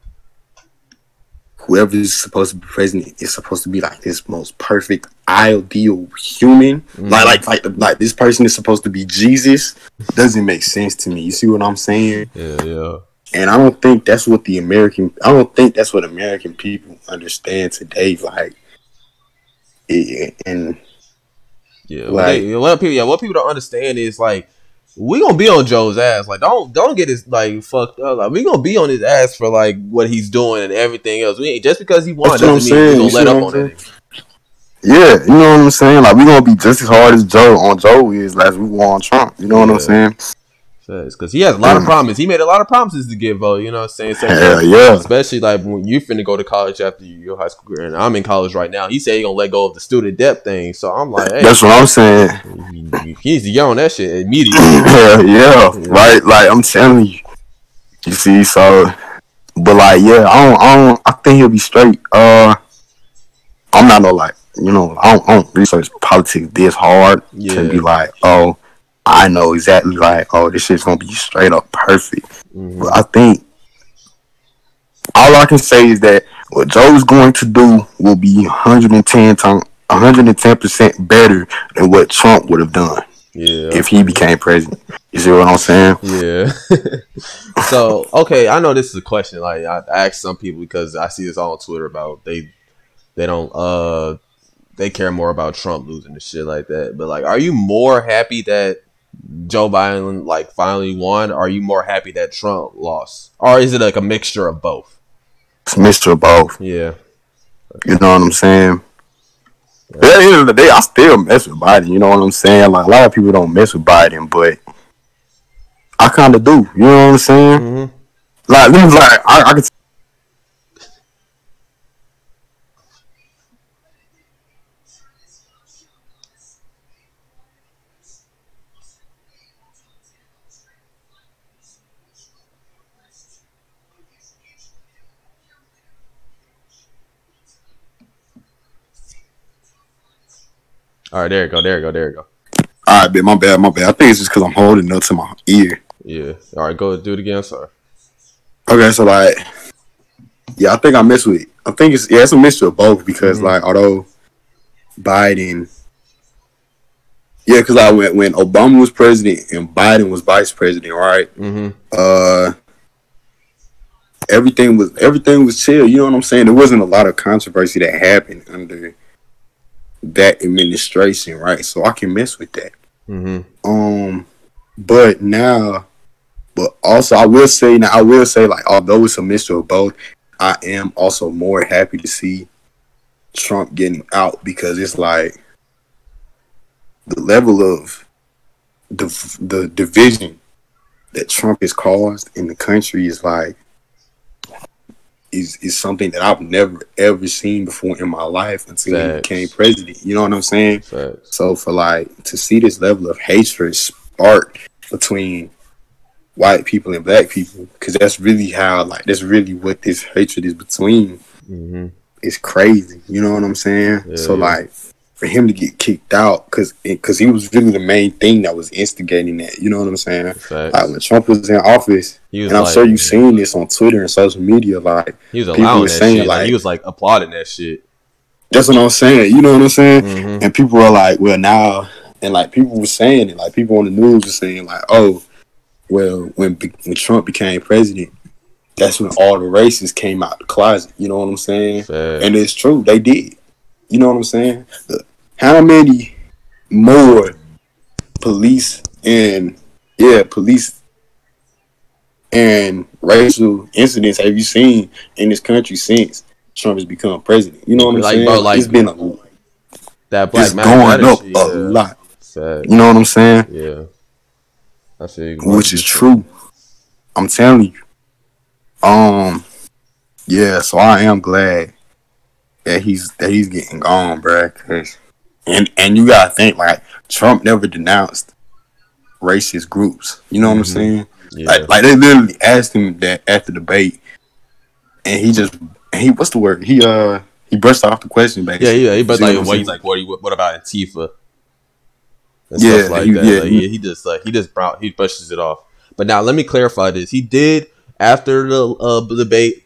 whoever is supposed to be president is supposed to be like this most perfect ideal human Mhm. like like like like this person is supposed to be jesus doesn't make sense to me you see what i'm saying Yeah, yeah, and i don't think that's what the american i don't think that's what american people understand today like it, and yeah. Like- What, they, what people, yeah, what people don't understand is like we gonna be on Joe's ass. Like, don't don't get his like fucked up. Like, we gonna be on his ass for like what he's doing and everything else. We ain't just because he won doesn't mean saying. we gonna let up on it. yeah you know what i'm saying like we're gonna be just as hard as joe on joe is as we were on trump you know what i'm saying Because he has a lot of promises. He made a lot of promises to give vote. You know what I'm saying? Hell yeah Especially like when you finna go to college after your high school career, and I'm in college right now. He said he gonna let go of the student debt thing. So I'm like, hey, that's what i'm saying he, he needs to get on that shit immediately. [LAUGHS] yeah, yeah, right. Like I'm telling you, you see. So, but like, yeah, I don't, I don't, I think he'll be straight. Uh, I'm not no like, you know, I don't, I don't research politics this hard Yeah. to be like, oh, I know exactly like, oh, this shit's gonna be straight up perfect. Mhm. But I think all I can say is that what Joe's going to do will be 110 times. 110% better than what Trump would have done Yeah. if he became president. You see what I'm saying? Yeah. [LAUGHS] so okay, I know this is a question. Like I I ask some people because I see this all on Twitter about they they don't uh they care more about Trump losing and shit like that. But like, are you more happy that Joe Biden like finally won? Or are you more happy that Trump lost? Or is it like a mixture of both? It's mixture of both. Yeah. You know what I'm saying? But at the end of the day, I still mess with Biden. You know what I'm saying? Like a lot of people don't mess with Biden, but I kind of do. You know what I'm saying? Mm-hmm. Like, like I, I could. All right, there you go. There you go. There you go. All right, my bad, my bad. I think it's just because I'm holding up to my ear. Yeah. All right, go do it again. sir. Okay, so like, yeah, I think I mess with. I think it's yeah, it's a mixture of both because Mhm. like, although Biden, yeah, because like went when Obama was president and Biden was vice president, right? Mm-hmm. Uh, everything was everything was chill. You know what I'm saying? There wasn't a lot of controversy that happened under that administration, right? So I can mess with that. Mm-hmm. Um, but now, but also I will say now I will say like although it's a mixture of both, I am also more happy to see Trump getting out because it's like the level of the the division that Trump has caused in the country is like is is something that I've never ever seen before in my life until he became president. You know what I'm saying? Facts. So for like to see this level of hatred spark between white people and black people, because that's really how like that's really what this hatred is between. Mm-hmm. is crazy. You know what I'm saying? Yeah, so yeah. like for him to get kicked out because because he was really the main thing that was instigating that. You know what I'm saying? Like when Trump was in office, was and I'm like, sure you've seen this on Twitter and social media. Like he was people allowing were that saying, shit. Like, he was like applauding that shit. that's what I'm saying. You know what I'm saying? Mhm. And people were like, well, now, and like people were saying it, like people on the news were saying, like, oh, well, when when Trump became president, that's when all the racists came out the closet. You know what I'm saying? And it's true, they did. You know what I'm saying? How many more police and yeah, police and racial incidents have you seen in this country since Trump has become president? You know what I'm Like, saying? bro, like- it's been a that black it's going up shit, a yeah. lot. Facts. You know what I'm saying? Yeah. I you. Which is true. I'm telling you. Um, yeah. So I am glad that he's that he's getting gone, bruh. 'cause- and and you gotta think like Trump never denounced racist groups. You know what I'm Mhm. saying? Yeah. Like like they literally asked him that at the debate, and he just he what's the word? He uh he brushed off the question yeah, basically. yeah. He but like, what he's like, what? you- What about Antifa? And Yeah, stuff like he- that. yeah, Like, he- yeah, he just like he just brown he brushes it off. But now let me clarify this. He did after the uh, debate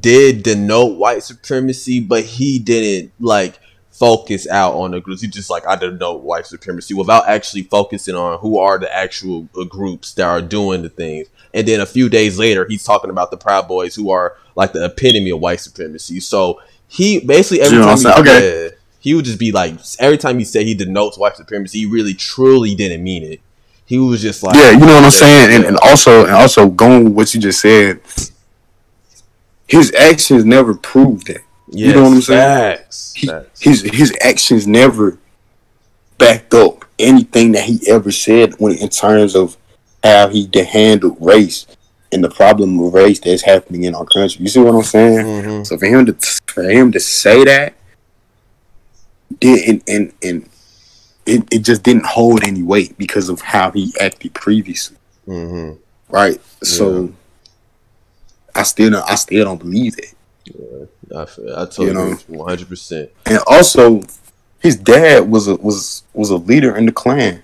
did denote white supremacy, but he didn't like focus out on the groups. He just like I denote white supremacy without actually focusing on who are the actual uh, groups that are doing the things. And then a few days later, he's talking about the Proud Boys, who are like the epitome of white supremacy. So he basically every You time he. Okay. yeah, he would just be like every time he said he denotes white supremacy, he really truly didn't mean it. He was just like yeah, you know what I'm saying, and, and also and also going with what you just said, his actions never proved that. Yes, you know what I'm saying? Facts. He, facts. his his actions never backed up anything that he ever said when in terms of how he handled race and the problem of race that's happening in our country. You see what I'm saying? Mhm. So for him to for him to say that, did and and, and it, it just didn't hold any weight because of how he acted previously, Mhm. right? So I still don't, I still don't believe that. I feel, I totally You know? one hundred percent. And also, his dad was a was was a leader in the Klan.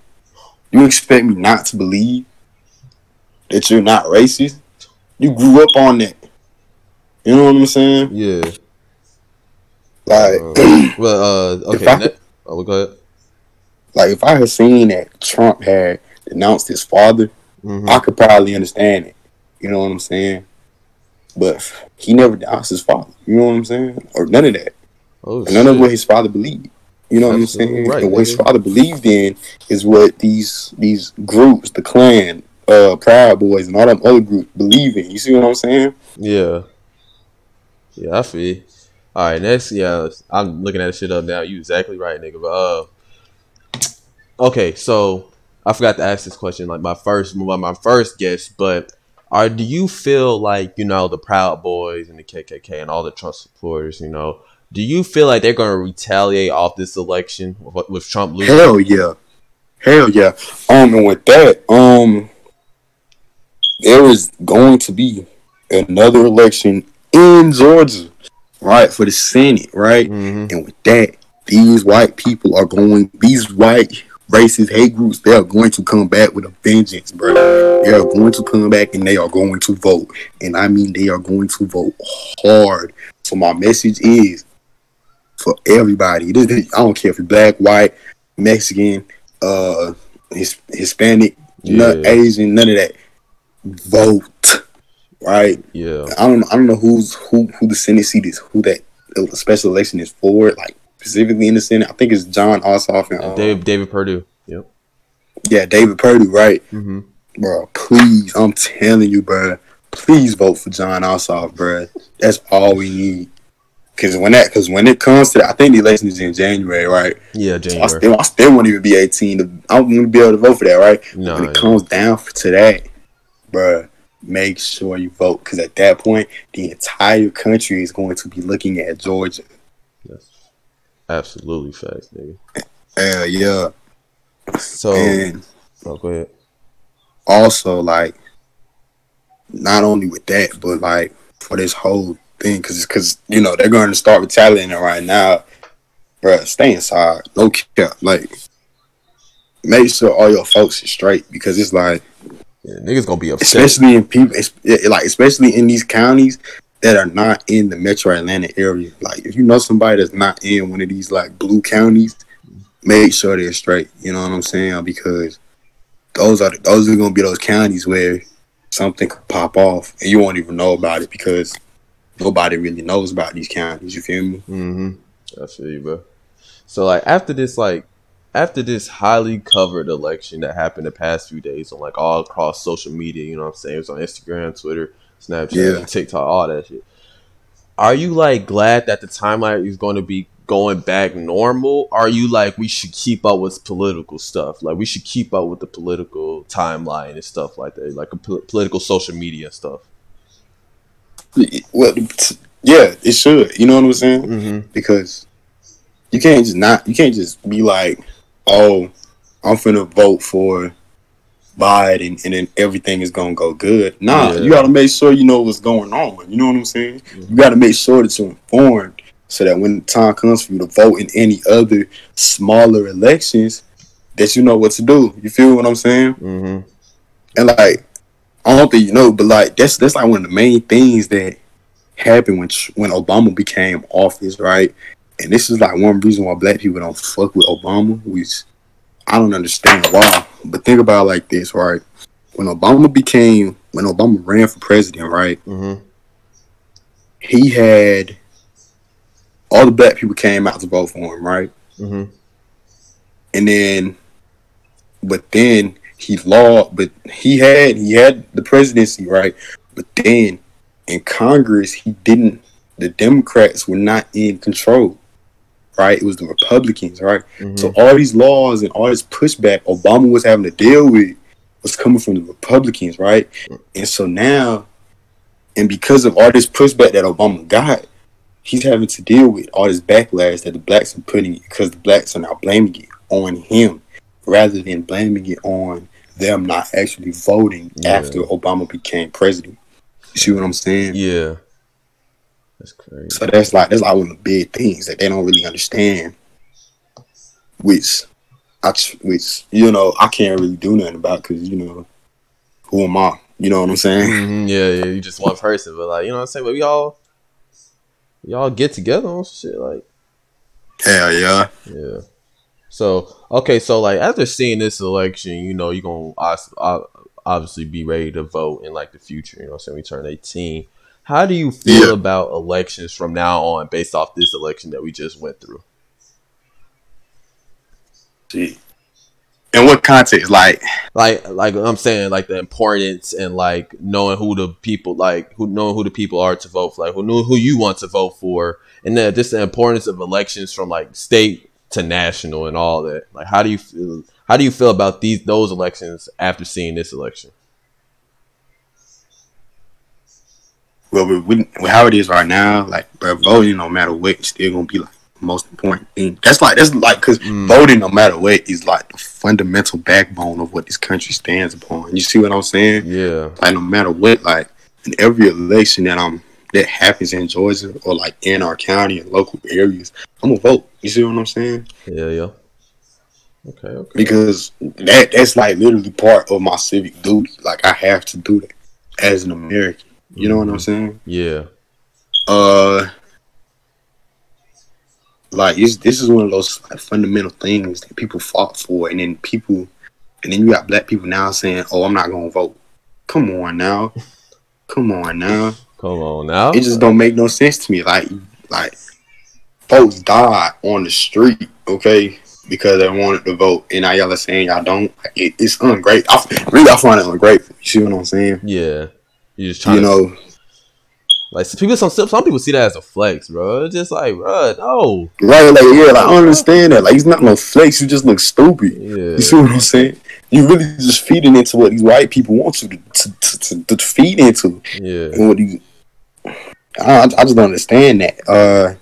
You expect me not to believe that you're not racist? You grew up on that. You know what I'm saying? Yeah. Like, Uh, [CLEARS THROAT] well, uh, okay. If I ne- oh, go ahead. like if I had seen that Trump had denounced his father, Mhm. I could probably understand it. You know what I'm saying? But he never denounced his father. You know what I'm saying? Or none of that. Oh, none of what his father believed. You know what I'm saying? right, and what his father believed in is what these these groups, the Klan, uh, Proud Boys, and all them other groups believe in. You see what I'm saying? Yeah. Yeah, I feel. All right, next. Yeah, I'm looking at the shit up now. You exactly right, nigga. But uh, okay, so I forgot to ask this question. Like my first, my my first guess, but are do you feel like you know the Proud Boys and the KKK and all the Trump supporters? You know, do you feel like they're going to retaliate off this election with, with Trump losing? Hell yeah, hell yeah. Um, and with that, um, there is going to be another election in Georgia, right, for the Senate, right? Mhm. And with that, these white people are going, these white racist hate groups, they are going to come back with a vengeance, bro. They are going to come back and they are going to vote. And I mean, they are going to vote hard. So my message is for everybody. This, I don't care if you're black, white, Mexican, uh, his, Hispanic, none, Yeah. Asian, none of that. Vote, right? Yeah, I don't I don't know who's who who the Senate seat is, who that special election is for, like specifically in the Senate. I think it's Jon Ossoff and uh, David David Perdue. Yep. yeah David Perdue, right, Mm-hmm. bro? Please, I'm telling you, bro. Please vote for Jon Ossoff, bro. That's all we need. Cause when that, cause when it comes to, that, I think the election is in January, right? Yeah, So I January. still, I still won't even be 18. To, I won't be able to vote for that, right? No, when yeah. it comes down to that, bruh, make sure you vote because at that point, the entire country is going to be looking at Georgia. Absolutely facts, nigga. Uh, yeah, So, and oh, go ahead. also like, not only with that, but like for this whole thing because it's because you know they're going to start retaliating right now. Bruh, stay inside. No cap. Like, make sure all your folks is straight because it's like, Yeah, niggas gonna be upset. especially in people, like especially in these counties that are not in the Metro Atlanta area. Like, if you know somebody that's not in one of these like blue counties, make sure they're straight. You know what I'm saying? Because those are those are gonna be those counties where something could pop off and you won't even know about it because nobody really knows about these counties. You feel me? Mm-hmm. I feel you, bro. So like after this, like after this highly covered election that happened the past few days on like all across social media, you know what I'm saying? It was on Instagram, Twitter, Snapchat, Yeah. TikTok, all that shit. Are you like glad that the timeline is going to be going back normal? Are you like we should keep up with political stuff? Like we should keep up with the political timeline and stuff like that, like a pol- political social media stuff. Well, yeah, it should. You know what I'm saying? Mm-hmm. because you can't just not you can't just be like, oh, I'm finna vote for Biden and then everything is gonna go good. Nah, Yeah. you gotta make sure you know what's going on. You know what I'm saying? Mhm. You gotta make sure that you're informed so that when the time comes for you to vote in any other smaller elections, that you know what to do. You feel what I'm saying? Mm-hmm. And like, I don't think you know, but like that's that's like one of the main things that happened when when Obama became office, right? And this is like one reason why black people don't fuck with Obama, which I don't understand why. But think about it like this, right? When Obama became when Obama ran for president, right? Mm-hmm. He had all the black people came out to vote for him, right? Mm-hmm. and then but then he law but he had he had the presidency right but then in congress he didn't the democrats were not in control right it was the republicans right Mm-hmm. so all these laws and all this pushback obama was having to deal with was coming from the republicans right and so now and because of all this pushback that obama got he's having to deal with all this backlash that the blacks are putting because the blacks are now blaming it on him rather than blaming it on them not actually voting Yeah. after Obama became president. You see what I'm saying? Yeah. That's crazy. So that's like that's like one of the big things that they don't really understand. Which I which you know I can't really do nothing about because you know who am I? You know what I'm saying? hmm Yeah, yeah, you just one person, but like you know what I'm saying. But we all, we all get together on shit, like Hell yeah. yeah. So okay, so like after seeing this election, you know you're gonna obviously be ready to vote in like the future. You know, what I'm saying we turn 18. How do you feel Yeah. about elections from now on, based off this election that we just went through? Shit. In what context? Like like like I'm saying like the importance and like knowing who the people like who knowing who the people are to vote for like who know who you want to vote for and then just the importance of elections from like state to national and all that like how do you feel how do you feel about these those elections after seeing this election well, with, with how it is right now, like bro, voting no matter what, is still gonna be like the most important thing. That's like that's like because Mm. voting no matter what is like the fundamental backbone of what this country stands upon. You see what I'm saying? yeah Like no matter what, like in every election that I'm that happens in Georgia or like in our county and local areas, I'm gonna vote. You see what I'm saying? yeah yeah okay okay Because that that's like literally part of my civic duty. Like I have to do that as an American. You know what I'm saying? yeah. Uh like it's, this is one of those like, fundamental things that people fought for and then people and then you got black people now saying oh i'm not gonna vote. Come on now. Come on now. Come on now. It just don't make no sense to me. Like like folks died on the street okay because they wanted to vote and now y'all are saying y'all don't. It, it's ungrateful. I, really i find it ungrateful. You see what i'm saying? Yeah you just trying you to know like some people some some people see that as a flex bro it's just like bro no right like yeah like i understand that like it's not no flex you just look stupid yeah You see what I'm saying? You really just feeding into what these white people want you to to, to, to, to feed into, yeah and what you. I, I just don't understand that. Uh,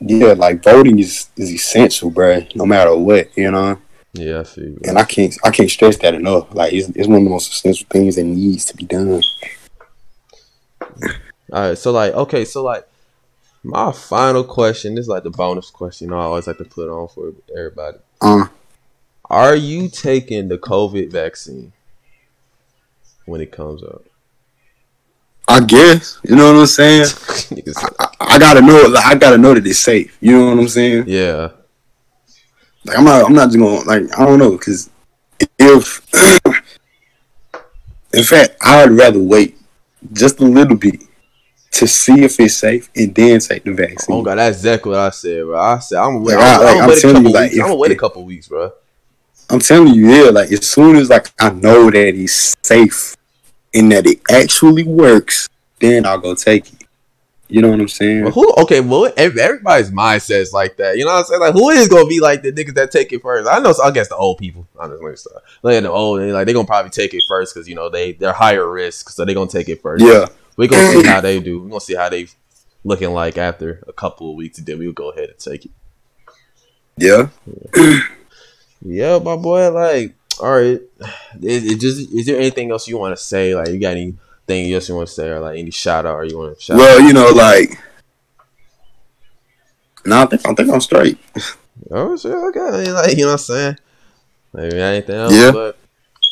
yeah, like voting is is essential, bro. No matter what, you know. Yeah I see. And I can't I can't stress that enough. Like it's, it's one of the most essential things that needs to be done. All right, so like, okay, so like, my final question this is like the bonus question. I always like to put on for everybody. Uh, Are you taking the COVID vaccine when it comes up? I guess you know what I'm saying. [LAUGHS] Said, I, I gotta know. Like, I gotta know that it's safe. You know what I'm saying. yeah, Like I'm not. I'm not just gonna like. I don't know because if, [CLEARS THROAT] in fact, I'd rather wait just a little bit to see if it's safe and then take the vaccine. oh god, that's exactly what I said, bro. I said I'm gonna wait. Like, I'm, like, I'm, I'm wait telling you, like, weeks. I'm gonna wait a couple weeks, bro. I'm telling you, yeah. Like as soon as like I know that it's safe and that it actually works, then I'll go take it. You know what I'm saying? Well, who? Okay, well, ev- everybody's mindset is like that. You know what I'm saying? Like, who is gonna be like the niggas that take it first? I know. I guess the old people. Honestly, so, like the old, they like they gonna probably take it first because you know they they're higher risk, so they gonna take it first. Yeah. we gonna see how they do. We gonna see how they looking like after a couple of weeks, and then we'll go ahead and take it. Yeah. Yeah, my boy. Like, all right. Is, it just is there anything else you want to say? Like, you got anything else you want to say, or like any shout out, or you want to shout? Well, you know, like. No, I think I think I'm straight. [LAUGHS] Oh shit, okay. I mean, like, you know what I'm saying? Maybe anything else, Yeah. but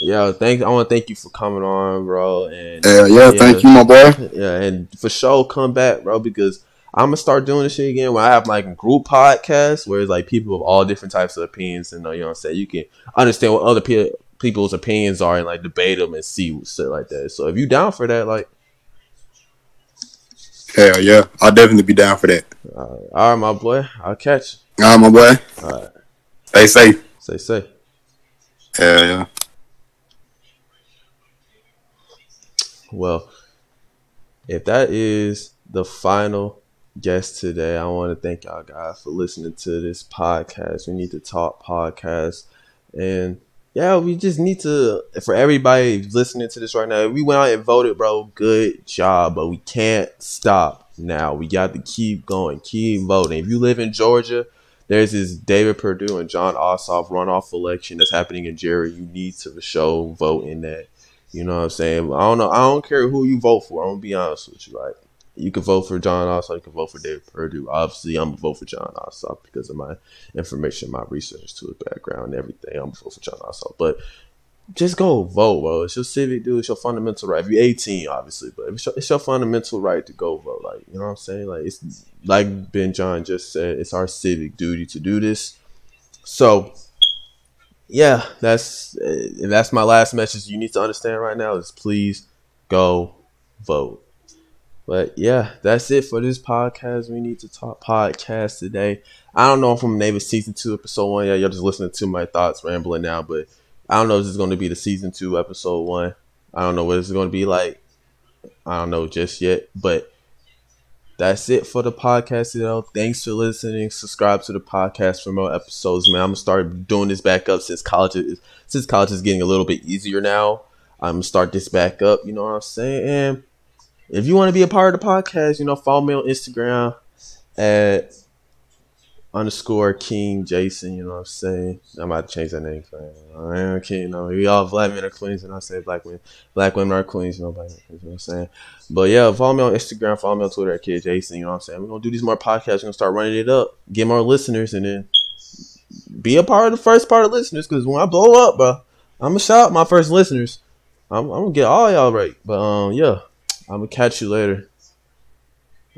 yeah, thank I want to thank you for coming on, bro, and Yeah, yeah. Thank you, my boy. yeah, and for sure come back, bro, because I'm gonna start doing this shit again when I have like group podcasts where it's like people of all different types of opinions, and you know what I'm saying. You can understand what other pe- people's opinions are and like debate them and see shit like that. So if you down for that, like, Hell yeah, I'll definitely be down for that. uh, all right, my boy, I'll catch. All right, my boy. You. All right, Stay safe. say say. Hell yeah. Well, if that is the final guest today, I want to thank y'all guys for listening to this podcast. We need to talk podcast. And yeah, we just need to, for everybody listening to this right now, we went out and voted, bro. Good job, but we can't stop now. We got to keep going, keep voting. If you live in Georgia, there's this David Perdue and Jon Ossoff runoff election that's happening in Jerry. You need to show vote in that. You know what I'm saying? I don't know. I don't care who you vote for. I'm gonna be honest with you. Like, you can vote for Jon Ossoff. You can vote for David Perdue. Obviously, I'm gonna vote for Jon Ossoff because of my information, my research to his background, everything. I'm gonna vote for Jon Ossoff. But just go vote, bro. It's your civic dude. It's your fundamental right. If you're 18, obviously, but it's your, it's your fundamental right to go vote. Like, you know what I'm saying? Like, it's like Ben John just said. It's our civic duty to do this. So, yeah, that's that's my last message. You need to understand right now is please go vote. But yeah, that's it for this podcast. We need to talk podcast today. I don't know if I'm it season two, episode one. Yeah, you're just listening to my thoughts rambling now, but I don't know if this is gonna be the season two, episode one. I don't know what it's gonna be like. I don't know just yet, but that's it for the podcast today. Thanks for listening. Subscribe to the podcast for more episodes, man. I'm gonna start doing this back up since college is since college is getting a little bit easier now. I'm gonna start this back up. You know what I'm saying? If you want to be a part of the podcast, you know, follow me on Instagram at underscore King Jason. You know what I'm saying? I'm about to change that name. I am King. You know, we all black men are queens, and I say black women, black women are queens. You know, black men, you know what I'm saying? But yeah, follow me on Instagram, follow me on Twitter at Kid Jason. You know what I'm saying? We're gonna do these more podcasts. We're gonna start running it up, get more listeners, and then be a part of the first part of listeners. Because when I blow up, bro, I'm gonna shout out my first listeners. I'm, I'm gonna get all y'all right. But um, yeah, I'm gonna catch you later.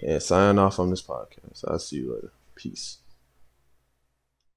And sign off on this podcast. I'll see you later. Peace.